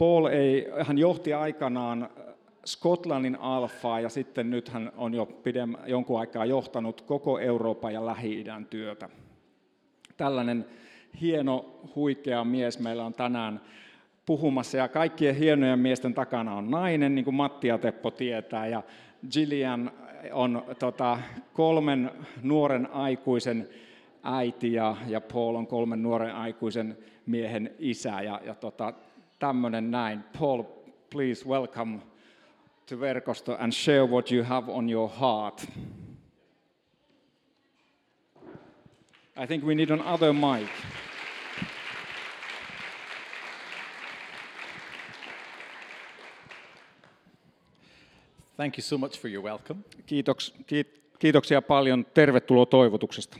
Paul ei, hän johti aikanaan Skotlannin alfaa ja sitten nyt hän on jo pidem, jonkun aikaa johtanut koko Euroopan ja Lähi-idän työtä. Tällainen hieno, huikea mies meillä on tänään puhumassa ja kaikkien hienojen miesten takana on nainen, niin kuin Matti ja Teppo tietää. Ja Gillian on tota, kolmen nuoren aikuisen äiti ja, ja Paul on kolmen nuoren aikuisen miehen isä. Ja, ja tota, tämmöinen näin. Paul, please welcome to Verkosto and share what you have on your heart. I think we need another mic. Thank you so much for your welcome. Kiitoks, kiit, kiitoksia paljon tervetuloa toivotuksesta.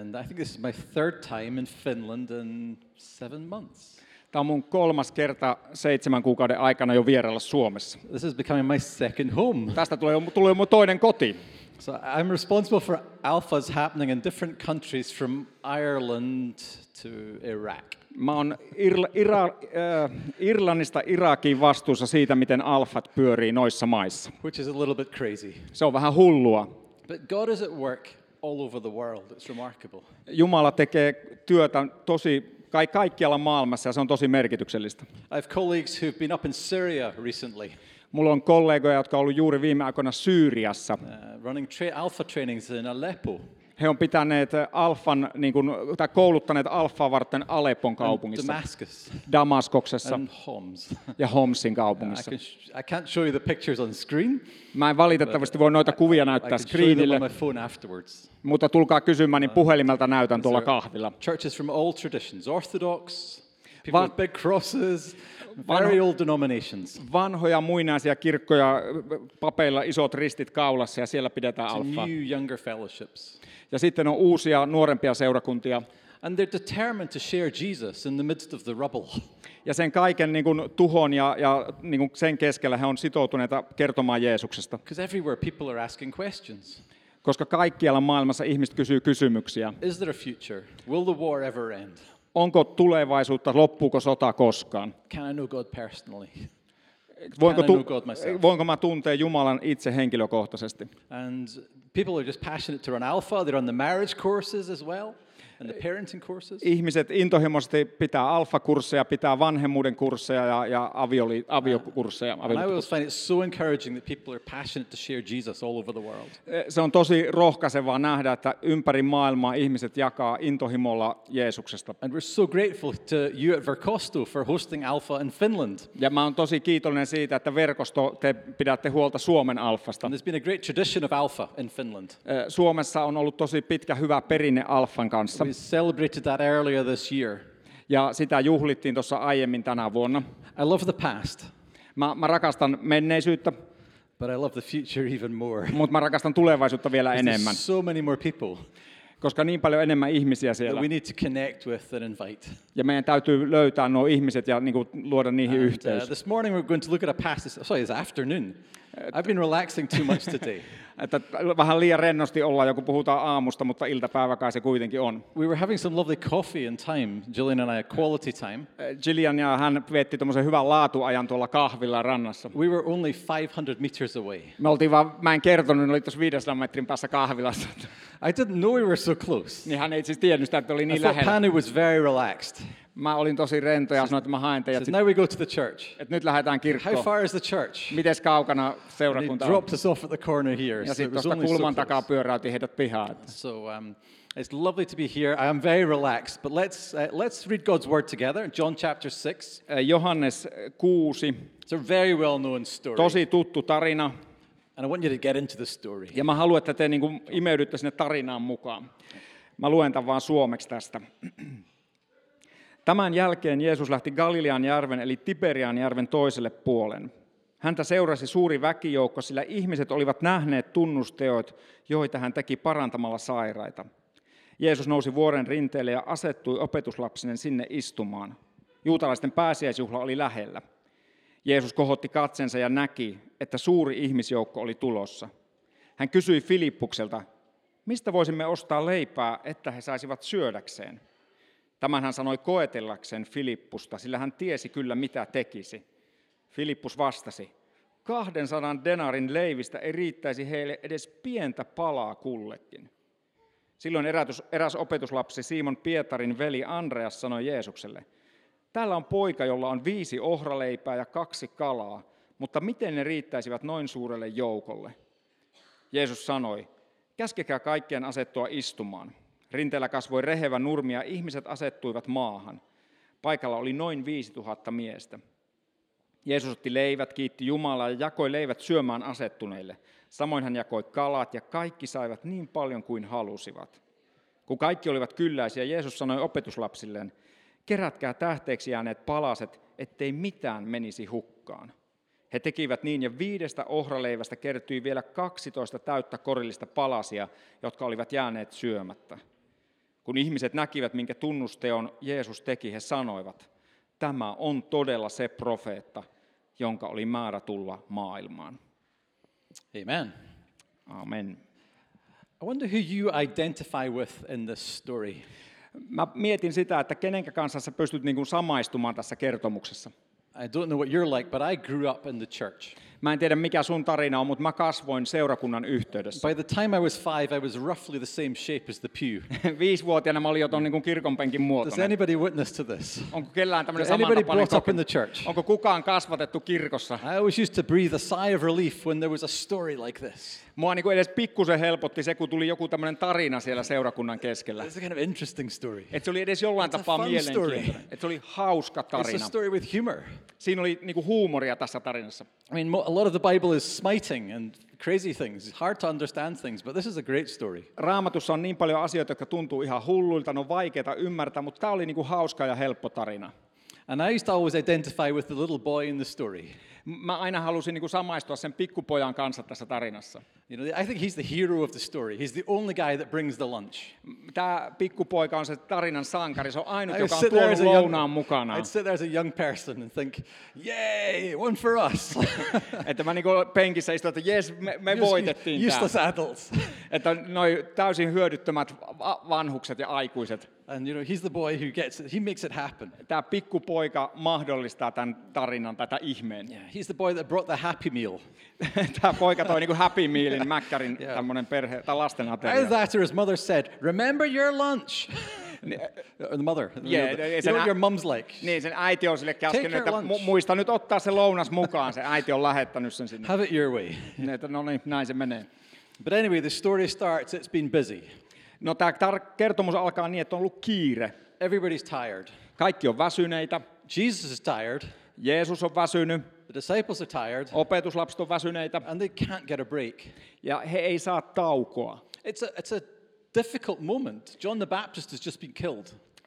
And I think this is my third time in Finland in seven months. Tämä on mun kolmas kerta seitsemän kuukauden aikana jo vierailla Suomessa. This is becoming my second home. Tästä tulee, tulee mun toinen koti. So I'm responsible for alphas happening in different countries from Ireland to Iraq. Mä oon Irla, Ira, äh, Irlannista Irakiin vastuussa siitä, miten alfat pyörii noissa maissa. Which is a little bit crazy. Se on vähän hullua. But God is at work all over the world. It's remarkable. Jumala tekee työtä tosi kai kaikkialla maailmassa ja se on tosi merkityksellistä. I have colleagues who've been up in Syria recently. Mulla on kollegoja, jotka ovat ollut juuri viime aikoina Syyriassa. Uh, running tra- alpha trainings in Aleppo. He on pitäneet alfan, niin kuin, tai kouluttaneet alfaa varten Aleppon kaupungissa, Damascus Damaskoksessa and Homs. ja Homsin I, kaupungissa. can sh- I can't show you the pictures on screen. Mä en valitettavasti voi noita kuvia I näyttää can screenille, mutta tulkaa kysymään, niin puhelimelta näytän tuolla kahvilla. Churches from all traditions, Orthodox, people Van- with big crosses, very old denominations. Vanhoja muinaisia kirkkoja, papeilla isot ristit kaulassa ja siellä pidetään alfaa. new younger fellowships. Ja sitten on uusia, nuorempia seurakuntia. And they're determined to share Jesus in the midst of the rubble. Ja sen kaiken niin kuin, tuhon ja, ja niin kuin sen keskellä he on sitoutuneita kertomaan Jeesuksesta. Because everywhere people are asking questions. Koska kaikkialla maailmassa ihmiset kysyy kysymyksiä. Is there a future? Will the war ever end? Onko tulevaisuutta, loppuuko sota koskaan? Can I know God personally? Voinko, know God myself? voinko mä tuntea Jumalan itse henkilökohtaisesti? And people are just passionate to run alpha. They're on the marriage courses as well and the parenting courses. Ihmiset intohimoisesti pitää alfakursseja, pitää vanhemmuuden kursseja ja, ja avioli, aviokursseja. And I avioliittokursseja. always find it so encouraging that people are passionate to share Jesus all over the world. Se on tosi rohkaisevaa nähdä, että ympäri maailmaa ihmiset jakaa intohimolla Jeesuksesta. And we're so grateful to you at Verkosto for hosting Alpha in Finland. Ja mä oon tosi kiitollinen siitä, että verkosto, te pidätte huolta Suomen alfasta. And there's been a great tradition of Alpha in Finland. Eh, Suomessa on ollut tosi pitkä hyvä perinne alfan kanssa. Celebrated that earlier this year. Ja sitä juhlittiin tuossa aiemmin tänä vuonna. I love the past, Mä, mä rakastan menneisyyttä, but I love the future even more. mutta mä rakastan tulevaisuutta vielä enemmän, so many more people koska niin paljon enemmän ihmisiä siellä. we need to connect with and invite. Ja meidän täytyy löytää nuo ihmiset ja niin kuin, luoda niihin And, uh, yhteys. this morning we're going to look at a passage. Sorry, it's afternoon. I've been relaxing too much today. Että vähän liian rennosti ollaan, joku puhutaan aamusta, mutta iltapäivä kai se kuitenkin on. We were having some lovely coffee and time, Gillian and I, quality time. Eh, Gillian ja hän vietti tuommoisen hyvän laatuajan tuolla kahvilla rannassa. We were only 500 meters away. Me oltiin vaan, mä en kertonut, ne oli tuossa 500 metrin päässä kahvilassa. I didn't know we were so close. Niin hän ei siis tiennyt sitä, että oli I niin thought lähellä. Panu was very relaxed. Mä olin tosi rento ja sanoin, että mä haen teidät, now we go to the church. että nyt lähdetään How kirkkoon. far is the church? Mites kaukana seurakunta on? dropped us off at the corner here. Ja So sitten tuosta so kulman takaa pyöräytin heidät pihaan. So um, it's lovely to be here. I am very relaxed, but let's uh, let's read God's word together. John chapter six. Eh, Johannes 6, It's a very well-known story, tosi tuttu tarina. and I want you to get into the story. Ja mä haluan, että te niin kuin imeydytte sinne tarinaan mukaan. Mä luen tämän vaan suomeksi tästä. Tämän jälkeen Jeesus lähti Galilean järven eli Tiberian järven toiselle puolen. Häntä seurasi suuri väkijoukko, sillä ihmiset olivat nähneet tunnusteot, joita hän teki parantamalla sairaita. Jeesus nousi vuoren rinteelle ja asettui opetuslapsinen sinne istumaan. Juutalaisten pääsiäisjuhla oli lähellä. Jeesus kohotti katsensa ja näki, että suuri ihmisjoukko oli tulossa. Hän kysyi Filippukselta, mistä voisimme ostaa leipää, että he saisivat syödäkseen. Tämän hän sanoi koetellakseen Filippusta, sillä hän tiesi kyllä mitä tekisi. Filippus vastasi, 200 denarin leivistä ei riittäisi heille edes pientä palaa kullekin. Silloin eräs opetuslapsi Simon Pietarin veli Andreas sanoi Jeesukselle, täällä on poika, jolla on viisi ohraleipää ja kaksi kalaa, mutta miten ne riittäisivät noin suurelle joukolle? Jeesus sanoi, käskekää kaikkien asettua istumaan. Rinteellä kasvoi rehevä nurmi ja ihmiset asettuivat maahan. Paikalla oli noin 5000 miestä. Jeesus otti leivät, kiitti Jumalaa ja jakoi leivät syömään asettuneille. Samoin hän jakoi kalat ja kaikki saivat niin paljon kuin halusivat. Kun kaikki olivat kylläisiä, Jeesus sanoi opetuslapsilleen, kerätkää tähteeksi jääneet palaset, ettei mitään menisi hukkaan. He tekivät niin ja viidestä ohraleivästä kertyi vielä 12 täyttä korillista palasia, jotka olivat jääneet syömättä. Kun ihmiset näkivät, minkä tunnusteon Jeesus teki, he sanoivat, tämä on todella se profeetta, jonka oli määrä tulla maailmaan. Amen. Amen. I wonder who you identify with in this story. Mä mietin sitä, että kenenkä kanssa sä pystyt niin kuin samaistumaan tässä kertomuksessa. I don't know what you're like, but I grew up in the church. Mä en tiedä mikä sun tarina on, mutta mä kasvoin seurakunnan yhteydessä. By the time I was five, I was roughly the same shape as the pew. Viisivuotiaana mä olin jo niin kuin kirkonpenkin Does muotoinen. anybody witness to this? Onko kellään tämmöinen Does anybody samantapainen brought up in the kokemus? church? Onko kukaan kasvatettu kirkossa? I always used to breathe a sigh of relief when there was a story like this. Mua niin kuin edes pikkusen helpotti se, kun tuli joku tämmöinen tarina siellä seurakunnan keskellä. It's a kind of interesting story. Että se oli edes jollain It's tapaa mielenkiintoinen. Että se oli hauska It's a tarina. story with humor. Siinä oli niin kuin huumoria tässä tarinassa. I mean, lot of the Bible is smiting and crazy things. It's hard to understand things, but this is a great story. Raamatussa on niin paljon asioita, jotka tuntuu ihan hulluilta, ne on vaikeita ymmärtää, mutta tämä oli niin kuin hauska ja helppo tarina. And I used to always identify with the little boy in the story. Mä aina halusin niin kuin samaistua sen pikkupojan kanssa tässä tarinassa. You know, I think he's the hero of the story. He's the only guy that brings the lunch. Tämä pikkupoika on se tarinan sankari, se on ainut, I joka on tuonut a young, lounaan mukanaan. I'd sit there as a young person and think, yay, one for us. Että mä niin kuin penkissä istun, että jes, me, me voitettiin Useless tämä. adults. Että noi täysin hyödyttömät va- vanhukset ja aikuiset. And you know, he's the boy who gets it, he makes it happen. Tämä pikkupoika mahdollistaa tämän tarinan, tätä ihmeen. Yeah, he's the boy that brought the happy meal. Tämä poika toi niinku Happy Mealin, Mäkkärin Joo. tämmöinen perhe, tai lasten ateria. that or his mother said, remember your lunch. or the mother. You know, Yeah, the- it's you know what your mum's like. Niin, sen äiti on sille käskenyt, että your mu- lunch. muista nyt ottaa se lounas mukaan. Se äiti on lähettänyt sen sinne. Have it your way. Niin, Että no niin, näin se menee. But anyway, the story starts, it's been busy. No tämä tar- kertomus alkaa niin, että on ollut kiire. Everybody's tired. Kaikki on väsyneitä. Jesus is tired. Jeesus on väsynyt. The disciples are tired. Opetuslapset on väsyneitä. And they can't get a break. Ja he ei saa taukoa. It's a, it's a difficult moment. John the Baptist has just been killed.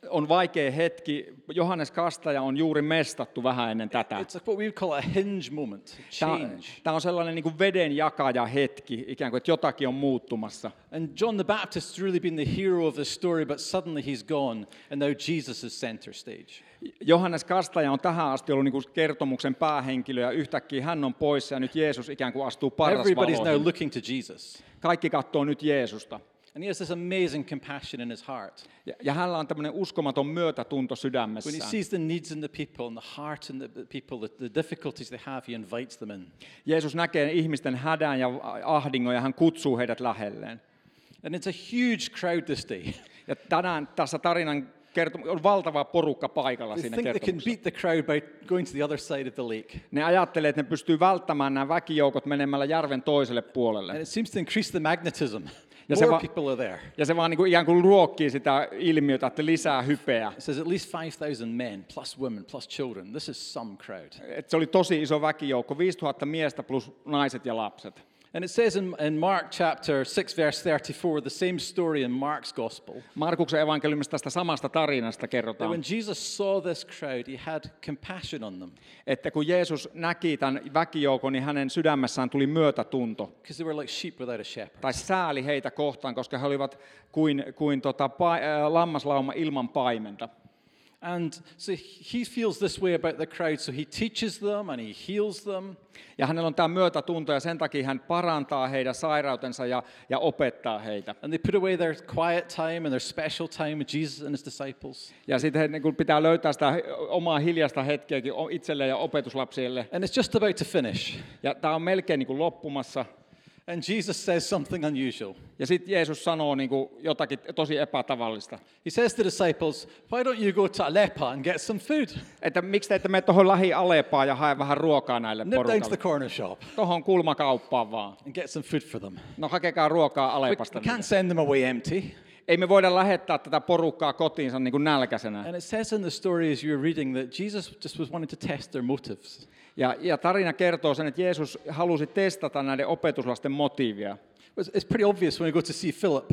On vaikea hetki. Johannes Kastaja on juuri mestattu vähän ennen tätä. It's like what we call a hinge moment, Tämä, change. tämä on sellainen niin kuin veden jakaja hetki, ikään kuin, että jotakin on muuttumassa. And John the Baptist has really been the hero of this story, but suddenly he's gone, and now Jesus is center stage. Johannes Kastaja on tähän asti ollut niin kuin kertomuksen päähenkilö ja yhtäkkiä hän on poissa ja nyt Jeesus ikään kuin astuu Everybody's now looking to Jesus. Kaikki katsoo nyt Jeesusta. And he has this amazing compassion in his heart. Ja, ja hänellä on tämmöinen uskomaton myötätunto When he sees the needs in the people and the heart in the people, the, the difficulties they have, he invites them in. Jeesus näkee ihmisten hädän ja ahdingon ja hän kutsuu heidät lähelleen. And it's a huge crowd this day. Ja tänään tässä tarinan kertom- on valtava porukka paikalla They siinä think they can kertomuksessa. beat the crowd by going to the other side of the lake. Ne ajattelee, että ne pystyy välttämään nämä väkijoukot menemällä järven toiselle And puolelle. it seems to increase the magnetism. Ja se va- people are there. Ja se vaan niin kuin ikään kuin ruokkii sitä ilmiötä, että lisää hypeä. It says at least 5,000 men, plus women, plus children. This is some crowd. Et se oli tosi iso väkijoukko, 5000 miestä plus naiset ja lapset. And it says in, in Mark chapter 6, verse 34, the same story in Mark's gospel, Markuksen evankeliumista tästä samasta tarinasta that kerrotaan, when Jesus saw this crowd, he had compassion on them että kun Jeesus näki tämän väkijoukon, niin hänen sydämessään tuli myötätunto. because they were like sheep without a shepherd. Tai sääli heitä kohtaan, koska he olivat kuin, kuin tota, pa, ää, lammaslauma ilman paimenta. And so he feels this way about the crowd, so he teaches them and he heals them. Ja hänellä on tämä myötätunto ja sen takia hän parantaa heidän sairautensa ja, ja opettaa heitä. And they put away their quiet time and their special time with Jesus and his disciples. Ja sitten he niin pitää löytää sitä omaa hiljasta hetkeäkin itselleen ja opetuslapsille. And it's just about to finish. Ja tämä on melkein niin kuin loppumassa. And Jesus says something unusual. Ja sitten Jeesus sanoo niin kuin jotakin tosi epätavallista. He says to the disciples, Why don't you go to Aleppo and get some food? Että miksi te ette mene tuohon lähi Aleppaan ja hae vähän ruokaa näille Nip down to the porukalle? corner shop Tuohon kulmakauppaan vaan. and get some food for them. No hakekaa ruokaa Alepasta. we can't send them away empty. Ei me voida lähettää tätä porukkaa kotiinsa niin kuin nälkäisenä. And it says in the story as you were reading that Jesus just was wanting to test their motives. Ja, ja tarina kertoo sen, että Jeesus halusi testata näiden opetuslasten motiivia. It's pretty obvious when we go to see Philip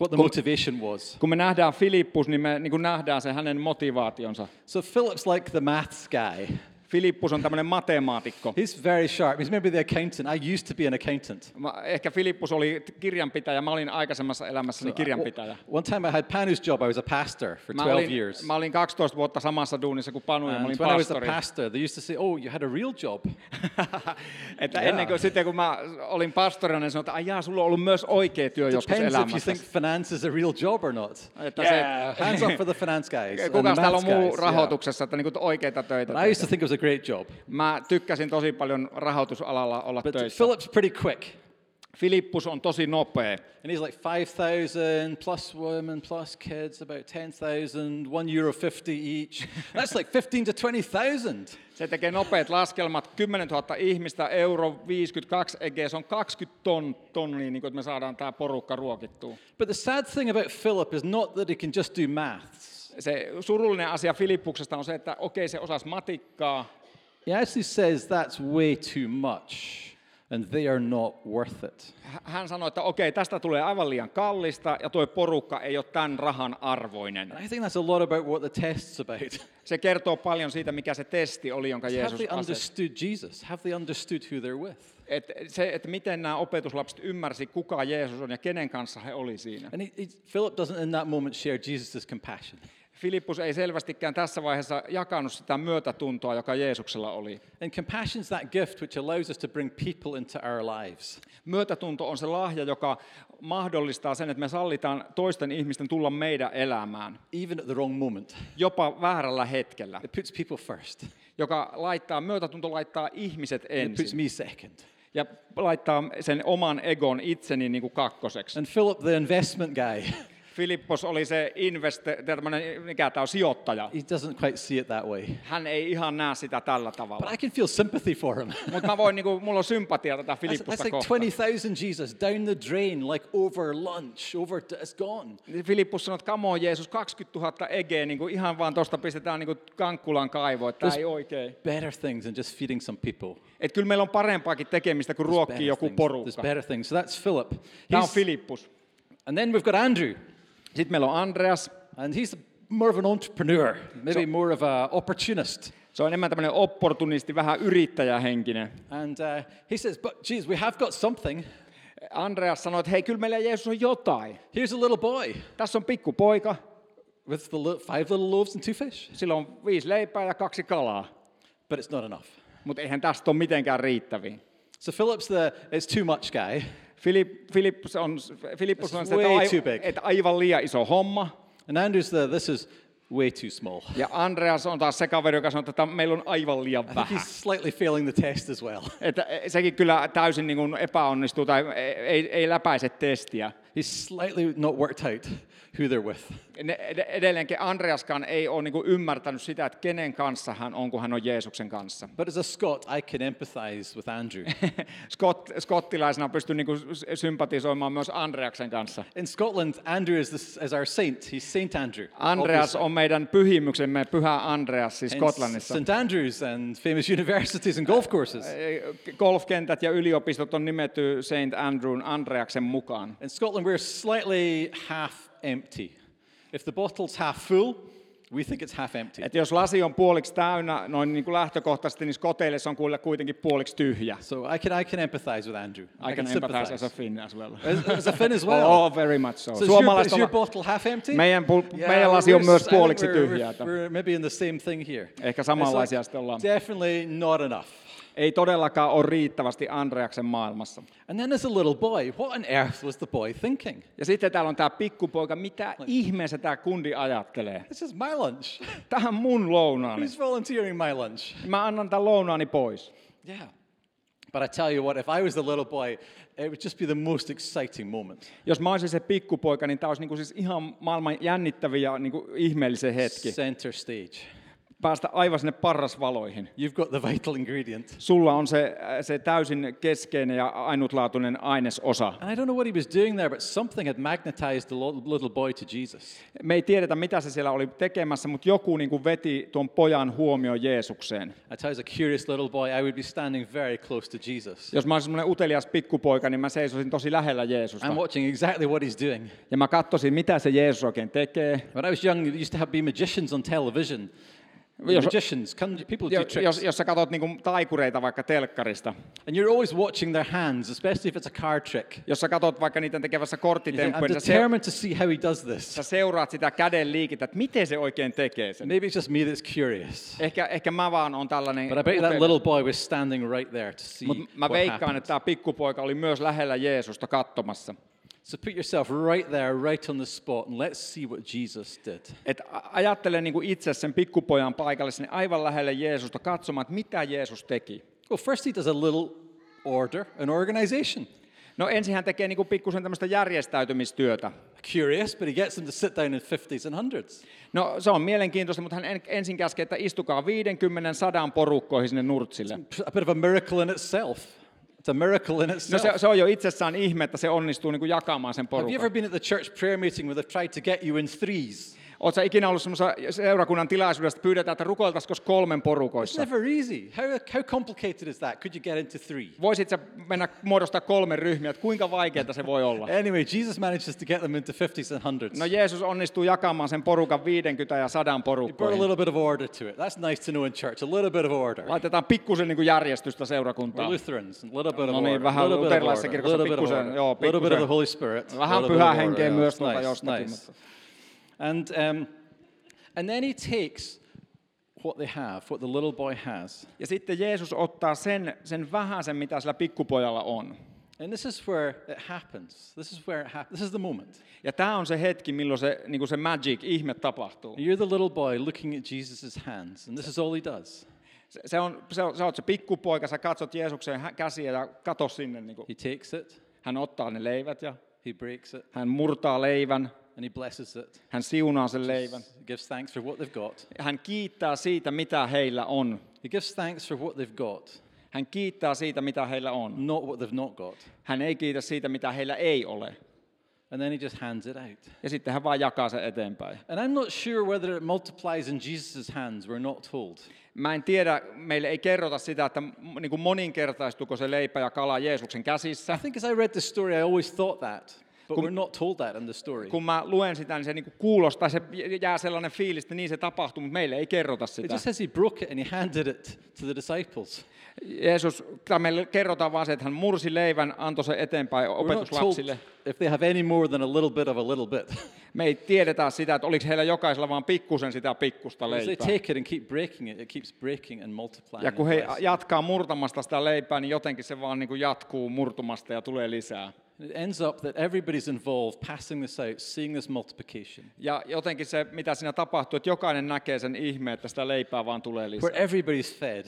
what the motivation was. Kun me nähdään Filippus, niin me niin nähdään se hänen motivaationsa. So Philip's like the maths guy. Filippus on tämmöinen matemaatikko. He's very sharp. He's maybe the accountant. I used to be an accountant. Mä, ehkä Filippus oli kirjanpitäjä, mä olin aikaisemmassa elämässäni kirjanpitäjä. One time I had Panu's job. I was a pastor for Mä 12 olin, years. mä olin 12 vuotta samassa duunissa kuin Panu ja mä olin when I was a pastori. pastor, they used to say, "Oh, you had a real job." että Jaa. ennen kuin sitten kun mä olin pastorina, niin sanoin, että ai jaa, sulla on ollut myös oikea työ joskus Depends if you elämässä. think finance is a real job or not. Että Yeah, se- hands up for the finance guys. Kuka täällä on muu rahoituksessa, että niin oikeita töitä. yeah. I used to think it was a great job. Mä tykkäsin tosi paljon rahoitusalalla olla But töissä. Philip's pretty quick. Filippus on tosi nopea. And he's like 5,000 plus women plus kids, about 10,000, one euro 50 each. That's like 15 to 20,000. Se tekee nopeat laskelmat, 10 000 ihmistä, euro 52 EG, se on 20 ton, tonnia, niin kuin, että me saadaan tämä porukka ruokittua. But the sad thing about Philip is not that he can just do maths. Se surullinen asia Filippuksesta on se, että okei se osasi matikkaa, He actually says that's way too much and they are not worth it. Hän sanoi, että okei, tästä tulee aivan liian kallista ja tuo porukka ei ole tämän rahan arvoinen. And I think that's a lot about what the test's about. Se kertoo paljon siitä, mikä se testi oli, jonka Have Jeesus they asetti. understood Jesus? Have they understood who they're with? Et se, että miten nämä opetuslapset ymmärsi, kuka Jeesus on ja kenen kanssa he oli siinä. And he, he, Philip doesn't in that moment share Jesus' compassion. Filippus ei selvästikään tässä vaiheessa jakanut sitä myötätuntoa, joka Jeesuksella oli. And compassion's that gift which allows us to bring people into our lives. Myötätunto on se lahja, joka mahdollistaa sen, että me sallitaan toisten ihmisten tulla meidän elämään, even at the wrong moment. jopa väärällä hetkellä, It puts people first. joka laittaa, myötätunto laittaa ihmiset It puts ensin me second. ja laittaa sen oman egon itseni niin kuin kakkoseksi. And Philip, the investment guy, Filippos oli se investe, mikä tämä on, sijoittaja. he doesn't quite see it that way. Hän ei ihan näe sitä tällä But tavalla. I can feel sympathy for him. Mutta mä voin, niin kuin, mulla on sympatia tätä That's, Filipposta that's like kohtaan. 20,000 Jesus down the drain, like over lunch, over, it's gone. Filippus sanoi, että come on Jeesus, 20 000 EG, niin kuin ihan vaan tuosta pistetään niin kuin kankkulan kaivoon, että tämä ei oikein. better things than just feeding some people. Että kyllä meillä on parempaakin tekemistä kuin ruokkii joku porukka. There's better things. So that's Philip. Tämä on Filippus. and then we've got Andrew, Sitten meillä on Andreas. and he's more of an entrepreneur, maybe So- more of an opportunist. Se on enemmän tämmöinen opportunisti, vähän yrittäjähenkinen. And uh, he says, But geez, we have got something. Andreas sanoi, että hei, kyllä meillä Jeesus on jotain. Here's a little boy Tässä on pikkupoika, with the li- five little loaves and two fish. sillä on viisi leipää ja kaksi kalaa. But it's not enough. Mutta eihän tästä ole mitenkään riittäviä. So Philip's the it's too much guy. Filip, Filippus on, Filippus This on se, että, way ai, too big. että aivan liian iso homma. And Andrew's the this is way too small. Ja Andreas on taas se kaveri, joka sanoo, että meillä on aivan liian I think vähän. he's slightly failing the test as well. Että sekin kyllä täysin niin kuin epäonnistuu tai ei, ei läpäise testiä. He's slightly not worked out who they're with. Edelleenkin Andreaskaan ei ole niin ymmärtänyt sitä, että kenen kanssa hän on, kun hän on Jeesuksen kanssa. But as a Scot, I can empathize with Andrew. Skot, skottilaisena pystyn niin sympatisoimaan myös Andreaksen kanssa. In Scotland, Andrew is, this, is our saint. He's Saint Andrew. Andreas obviously. on meidän pyhimyksemme, pyhä Andreas siis Skotlannissa. St Andrews and famous universities and golf courses. Golfkentät ja yliopistot on nimetty Saint Andrewn Andreaksen mukaan. In Scotland, we're slightly half empty. If the bottle's half full, We think it's half empty. Että jos lasi on puoliksi täynnä noin niin kuin lähtökohtaisesti, niin skoteille se on kuule kuitenkin puoliksi tyhjä. So I can, I can empathize with Andrew. I can empathize as a Finn as well. As, as a Finn as well. Oh, very much so. So is your, is your bottle half empty? meidän, pul- Yeah, meidän lasi on myös I puoliksi we're- tyhjää. We're, we're maybe in the same thing here. Ehkä samanlaisia like, sitten ollaan. definitely not enough. Ei todellakaan ole riittävästi Andreaksen maailmassa. And then as a little boy, what on earth was the boy thinking? Ja sitten täällä on tämä pikkupoika, mitä ihmeessä tämä kundi ajattelee? This is my lunch. Tähän mun lounaani. Who's volunteering my lunch? Mä annan tämän lounaani pois. Yeah. But I tell you what, if I was the little boy, it would just be the most exciting moment. Jos mä olisin se pikkupoika, niin tämä olisi niinku siis ihan maailman jännittävin ja niinku ihmeellisen hetki. Center stage. Päästä aivan sinne parrasvaloihin. You've got the vital ingredient. Sulla on se, se täysin keskeinen ja ainutlaatuinen ainesosa. And I don't know what he was doing there, but something had magnetized the little boy to Jesus. Me ei tiedetä, mitä se siellä oli tekemässä, mutta joku niin kuin veti tuon pojan huomioon Jeesukseen. I tell you, as a curious little boy, I would be standing very close to Jesus. Jos mä olisin semmoinen utelias pikkupoika, niin mä seisoisin tosi lähellä Jeesusta. I'm watching exactly what he's doing. Ja mä katsoisin, mitä se Jeesus oikein tekee. When I was young, there used to have, be magicians on television. Jos- magicians, con- people do tricks. Jos, jos sä katsot niin taikureita vaikka telkkarista, And you're always watching their hands, especially if it's a card trick. jos sä katsot vaikka niiden tekevässä korttitemppuja, I'm niin determined to see how he does this. sä seuraat sitä käden liikettä, että miten se oikein tekee sen. Maybe it's just me that's curious. Ehkä, ehkä mä vaan on tällainen But I bet that little boy was standing right there to see Mut mä what veikkaan, happened. että tämä pikkupoika oli myös lähellä Jeesusta katsomassa. So put yourself right there, right on the spot, and let's see what Jesus did. Et ajattele niin kuin itse sen pikkupojan paikalle sinne aivan lähelle Jeesusta katsomaan, että mitä Jeesus teki. Well, first he does a little order, an organization. No ensin hän tekee niin kuin pikkusen tämmöistä järjestäytymistyötä. Curious, but he gets them to sit down in 50s and hundreds. No se on mielenkiintoista, mutta hän en- ensin käskee, että istukaa 50 sadan porukkoihin sinne nurtsille. A bit of a miracle in itself. It's a miracle in No itself. se, se on jo itsessään ihme, että se onnistuu niin kuin jakamaan sen Have you ever porukan. been at the church prayer meeting where they've tried to get you in threes? Oletko ikinä ollut semmoisessa seurakunnan tilaisuudessa, että pyydetään, että rukoiltaisiko kolmen It's porukoissa? never easy. How, how complicated is that? Could you get into three? Voisit sä mennä muodostaa kolme ryhmiä, että kuinka vaikeaa se voi olla? Anyway, Jesus manages to get them into 50s and hundreds. No Jeesus onnistuu jakamaan sen porukan 50 ja 100 He brought a porukkoihin. little bit of order to it. That's nice to know in church. A little bit of order. Laitetaan pikkusen niin kuin järjestystä We're seurakuntaan. Lutherans. A little bit of No niin, order. vähän luterilaisessa order. kirkossa little bit of pikkusen, order. joo, little bit of the pikkusen. Holy Spirit. Vähän pyhää order, henkeä myös It's nice, jostakin, nice. And, um, and then he takes what they have, what the little boy has. Ja sitten Jeesus ottaa sen, sen vähäisen, mitä sillä pikkupojalla on. And this is where it happens. This is where it happens. This is the moment. Ja tämä on se hetki, milloin se, niin kuin se magic, ihme tapahtuu. You're the little boy looking at Jesus' hands, and this is all he does. Se, se on, se on, sä oot se pikkupoika, sä katsot Jeesuksen käsiä ja kato sinne. Niin kuin, He takes it, hän ottaa ne leivät ja he breaks it, hän murtaa leivän, and he blesses it. hän siunaa sen leivän. He gives thanks for what they've got. Hän kiittää siitä, mitä heillä on. He gives thanks for what they've got, Hän kiittää siitä, mitä heillä on. not what they've not got. Hän ei kiitä siitä, mitä heillä ei ole. And then he just hands it out. Ja sitten hän vaan jakaa sen eteenpäin. And I'm not sure whether it multiplies in Jesus' hands. We're not told. Mä en tiedä, meille ei kerrota sitä, että niin kuin moninkertaistuko se leipä ja kala Jeesuksen käsissä. I think as I read the story, I always thought that. But Kun- we're not told that in the story. Kun mä luen sitä, niin se niin kuin kuulostaa, se jää sellainen fiilis, että niin se tapahtuu, mutta meille ei kerrota It sitä. just says he broke it and he handed it to the disciples. Jeesus, tai meille kerrotaan vaan se, että hän mursi leivän, antoi sen eteenpäin opetuslapsille. if they have any more than a little bit of a little bit. Me ei tiedetä sitä, että oliko heillä jokaisella vaan pikkusen sitä pikkusta they leipää. take it and keep breaking it, it keeps breaking and multiplying. Ja kun he jatkaa murtamasta sitä leipää, niin jotenkin se vaan niin kuin jatkuu murtumasta ja tulee lisää. It ends up that everybody's involved, passing this out, seeing this multiplication, Ja jotenkin se, mitä siinä tapahtuu, että jokainen näkee sen ihmeen, että sitä leipää vaan tulee lisää. where everybody's fed.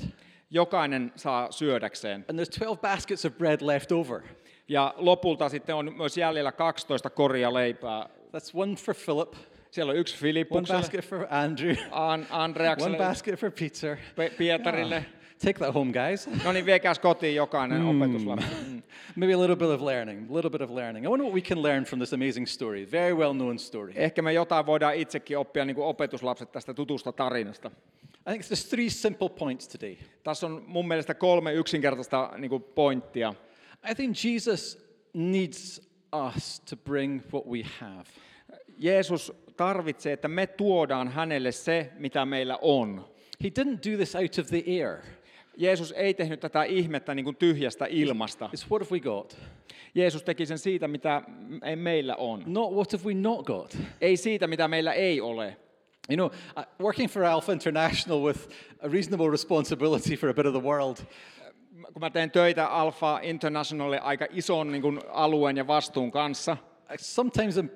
Jokainen saa syödäkseen. And there's 12 baskets of bread left over. Ja lopulta sitten on myös jäljellä 12 koria leipää. That's one for Philip, Siellä on yksi one Filippukselle, basket for Andrew, An- one Andreakselle, basket for Peter. Pe- Pietarille. Take that home, guys. No niin, viekääs kotiin jokainen opetuslapsi. Mm. Maybe a little bit of learning, a little bit of learning. I wonder what we can learn from this amazing story, very well known story. Ehkä me jotain voidaan itsekin oppia niin kuin opetuslapset tästä tutusta tarinasta. I think there's three simple points today. Tässä on mun mielestä kolme yksinkertaista niin kuin pointtia. I think Jesus needs us to bring what we have. Jeesus tarvitsee, että me tuodaan hänelle se, mitä meillä on. He didn't do this out of the air. Jeesus ei tehnyt tätä ihmettä niin kuin tyhjästä ilmasta. It's what have we got? Jeesus teki sen siitä, mitä ei meillä on. Not what have we not got? Ei siitä, mitä meillä ei ole. You know, working for Alpha International with a reasonable responsibility for a bit of the world, Kun mä teen töitä Alpha Internationalle aika ison niin kuin, alueen ja vastuun kanssa, I sometimes am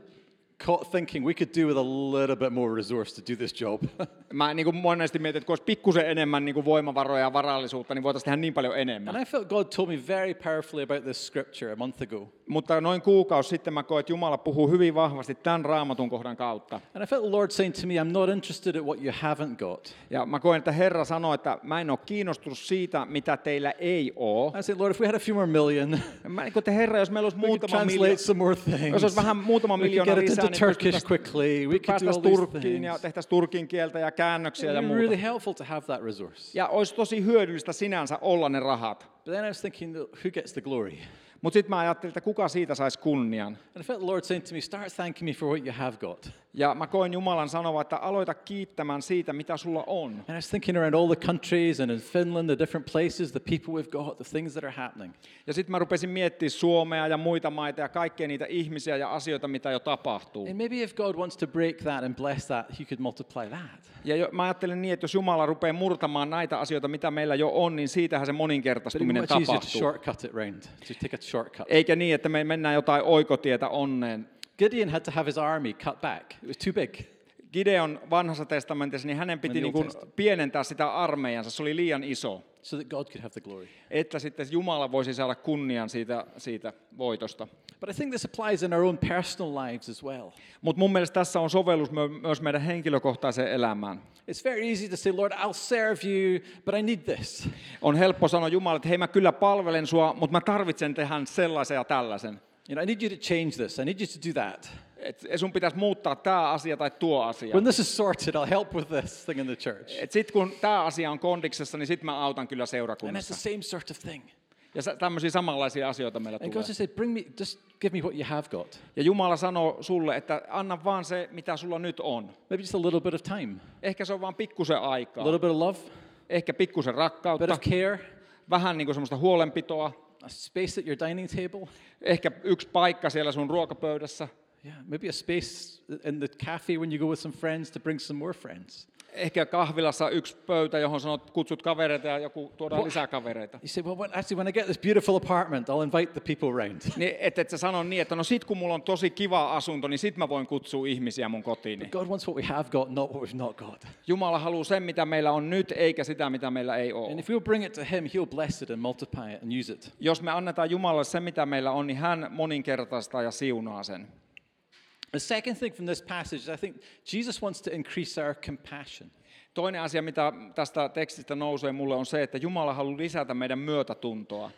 caught thinking we could do with a little bit more resource to do this job. mä niin kuin monesti mietin, että kun olisi pikkusen enemmän niin kuin voimavaroja ja varallisuutta, niin voitaisiin tehdä niin paljon enemmän. and I felt God told me very powerfully about this scripture a month ago. Mutta noin kuukausi sitten mä koin, että Jumala puhuu hyvin vahvasti tämän raamatun kohdan kautta. And I felt the Lord saying to me, I'm not interested in what you haven't got. Ja mä koen, että Herra sanoi, että mä en ole kiinnostunut siitä, mitä teillä ei ole. I said, Lord, if we had a few more million, Mä, niin kuin, että Herra, jos meillä olisi muutama translate miljoona, some more things. jos olisi vähän muutama miljoona lisää, niin Turkish quickly. We could do all these Turkkiin ja tehtäisiin turkin kieltä ja käännöksiä ja muuta. really helpful to have that resource. Ja olisi tosi hyödyllistä sinänsä olla ne rahat. But then I was thinking, who gets the glory? Mutta sitten mä ajattelin, että kuka siitä saisi kunnian. And I felt the Lord saying to me, start thanking me for what you have got. Ja mä koin Jumalan sanova, että aloita kiittämään siitä, mitä sulla on. And I was thinking around all the countries and in Finland, the different places, the people we've got, the things that are happening. Ja sitten mä rupesin miettimään Suomea ja muita maita ja kaikkia niitä ihmisiä ja asioita, mitä jo tapahtuu. And maybe if God wants to break that and bless that, He could multiply that. Ja jo, mä ajattelen niin, että jos Jumala rupeaa murtamaan näitä asioita, mitä meillä jo on, niin siitähän se moninkertaistuminen tapahtuu. shortcut it round, to take a shortcut. Eikä niin, että me mennään jotain oikotietä onneen. Gideon had to have his army cut back. It was too big. Gideon vanhassa testamentissa, niin hänen piti niin kuin pienentää sitä armeijansa, se oli liian iso, so that God could have the glory. että sitten Jumala voisi saada kunnian siitä, siitä voitosta. But I think this applies in our own personal lives as well. Mutta mun mielestä tässä on sovellus myös meidän henkilökohtaiseen elämään. It's very easy to say, Lord, I'll serve you, but I need this. On helppo sanoa Jumalalle, että hei mä kyllä palvelen sua, mutta mä tarvitsen tehdä sellaisen ja tällaisen. You know, I need you to change this. I need you to do that. Et sun pitäisi muuttaa tämä asia tai tuo asia. When this is sorted, I'll help with this thing in the church. Et sit kun tämä asia on kondiksessa, niin sit mä autan kyllä And it's the seurakunnassa. same sort of thing. Ja tämmöisiä samanlaisia asioita meillä And tulee. God said, bring me, just give me what you have got. Ja Jumala sanoo sulle, että anna vaan se, mitä sulla nyt on. Maybe just a little bit of time, Ehkä se on vaan pikkusen a aikaa. little bit of love, Ehkä pikkusen a bit rakkautta, of care, vähän niin kuin semmoista huolenpitoa. A space at your dining table. Ehkä yksi paikka siellä sun ruokapöydässä. Yeah, maybe a space in the cafe when you go with some friends to bring some more friends. Ehkä kahvilassa yksi pöytä, johon sanot, kutsut kavereita ja joku tuodaan What? lisää kavereita. You say, well, when, actually, when I get this beautiful apartment, I'll invite the people round. Niin, et, et sä sano niin, että no sit kun mulla on tosi kiva asunto, niin sit mä voin kutsua ihmisiä mun kotiini. God wants what we have got, not what we've not got. Jumala haluaa sen, mitä meillä on nyt, eikä sitä, mitä meillä ei ole. And if we'll bring it to Him, He'll bless it and multiply it and use it. Jos me annetaan Jumalalle se, mitä meillä on, niin hän moninkertaistaa ja siunaa sen. The second thing from this passage is I think Jesus wants to increase our compassion. Toinen asia, mitä tästä tekstistä nousee mulle, on se, että Jumala haluaa lisätä meidän myötätuntoa.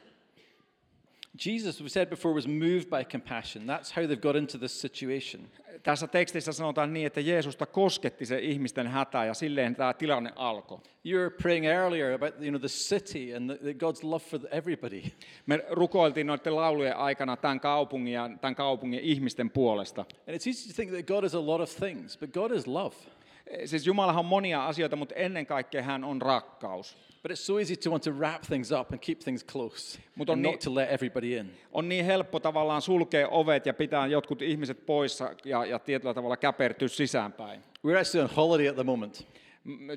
Jesus, we said before, was moved by compassion. That's how they've got into this situation. Tässä tekstissä sanotaan niin, että Jeesusta kosketti se ihmisten hätä ja silleen tämä tilanne alkoi. You were praying earlier about you know, the city and the, God's love for everybody. Me rukoiltiin noiden laulujen aikana tämän kaupungin ja tämän kaupungin ihmisten puolesta. And it's easy to think that God is a lot of things, but God is love. Siis Jumalahan on monia asioita, mutta ennen kaikkea hän on rakkaus. But it's so easy to want to wrap things up and keep things close, Mut on and ni- not to let everybody in. On niin helppo tavallaan sulkea ovet ja pitää jotkut ihmiset poissa ja, ja tietyllä tavalla käpertyä sisäänpäin. We're actually on holiday at the moment.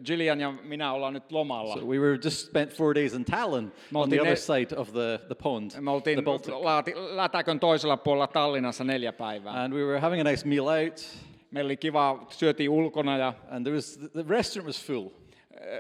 Gillian ja minä ollaan nyt lomalla. So we were just spent four days in Tallinn on the oltiin other ne- side of the, the pond, Me oltiin the Baltic. laati, lätäkön toisella puolella Tallinnassa neljä päivää. And we were having a nice meal out, Meillä oli kiva, syötiin ulkona ja and there was the restaurant was full,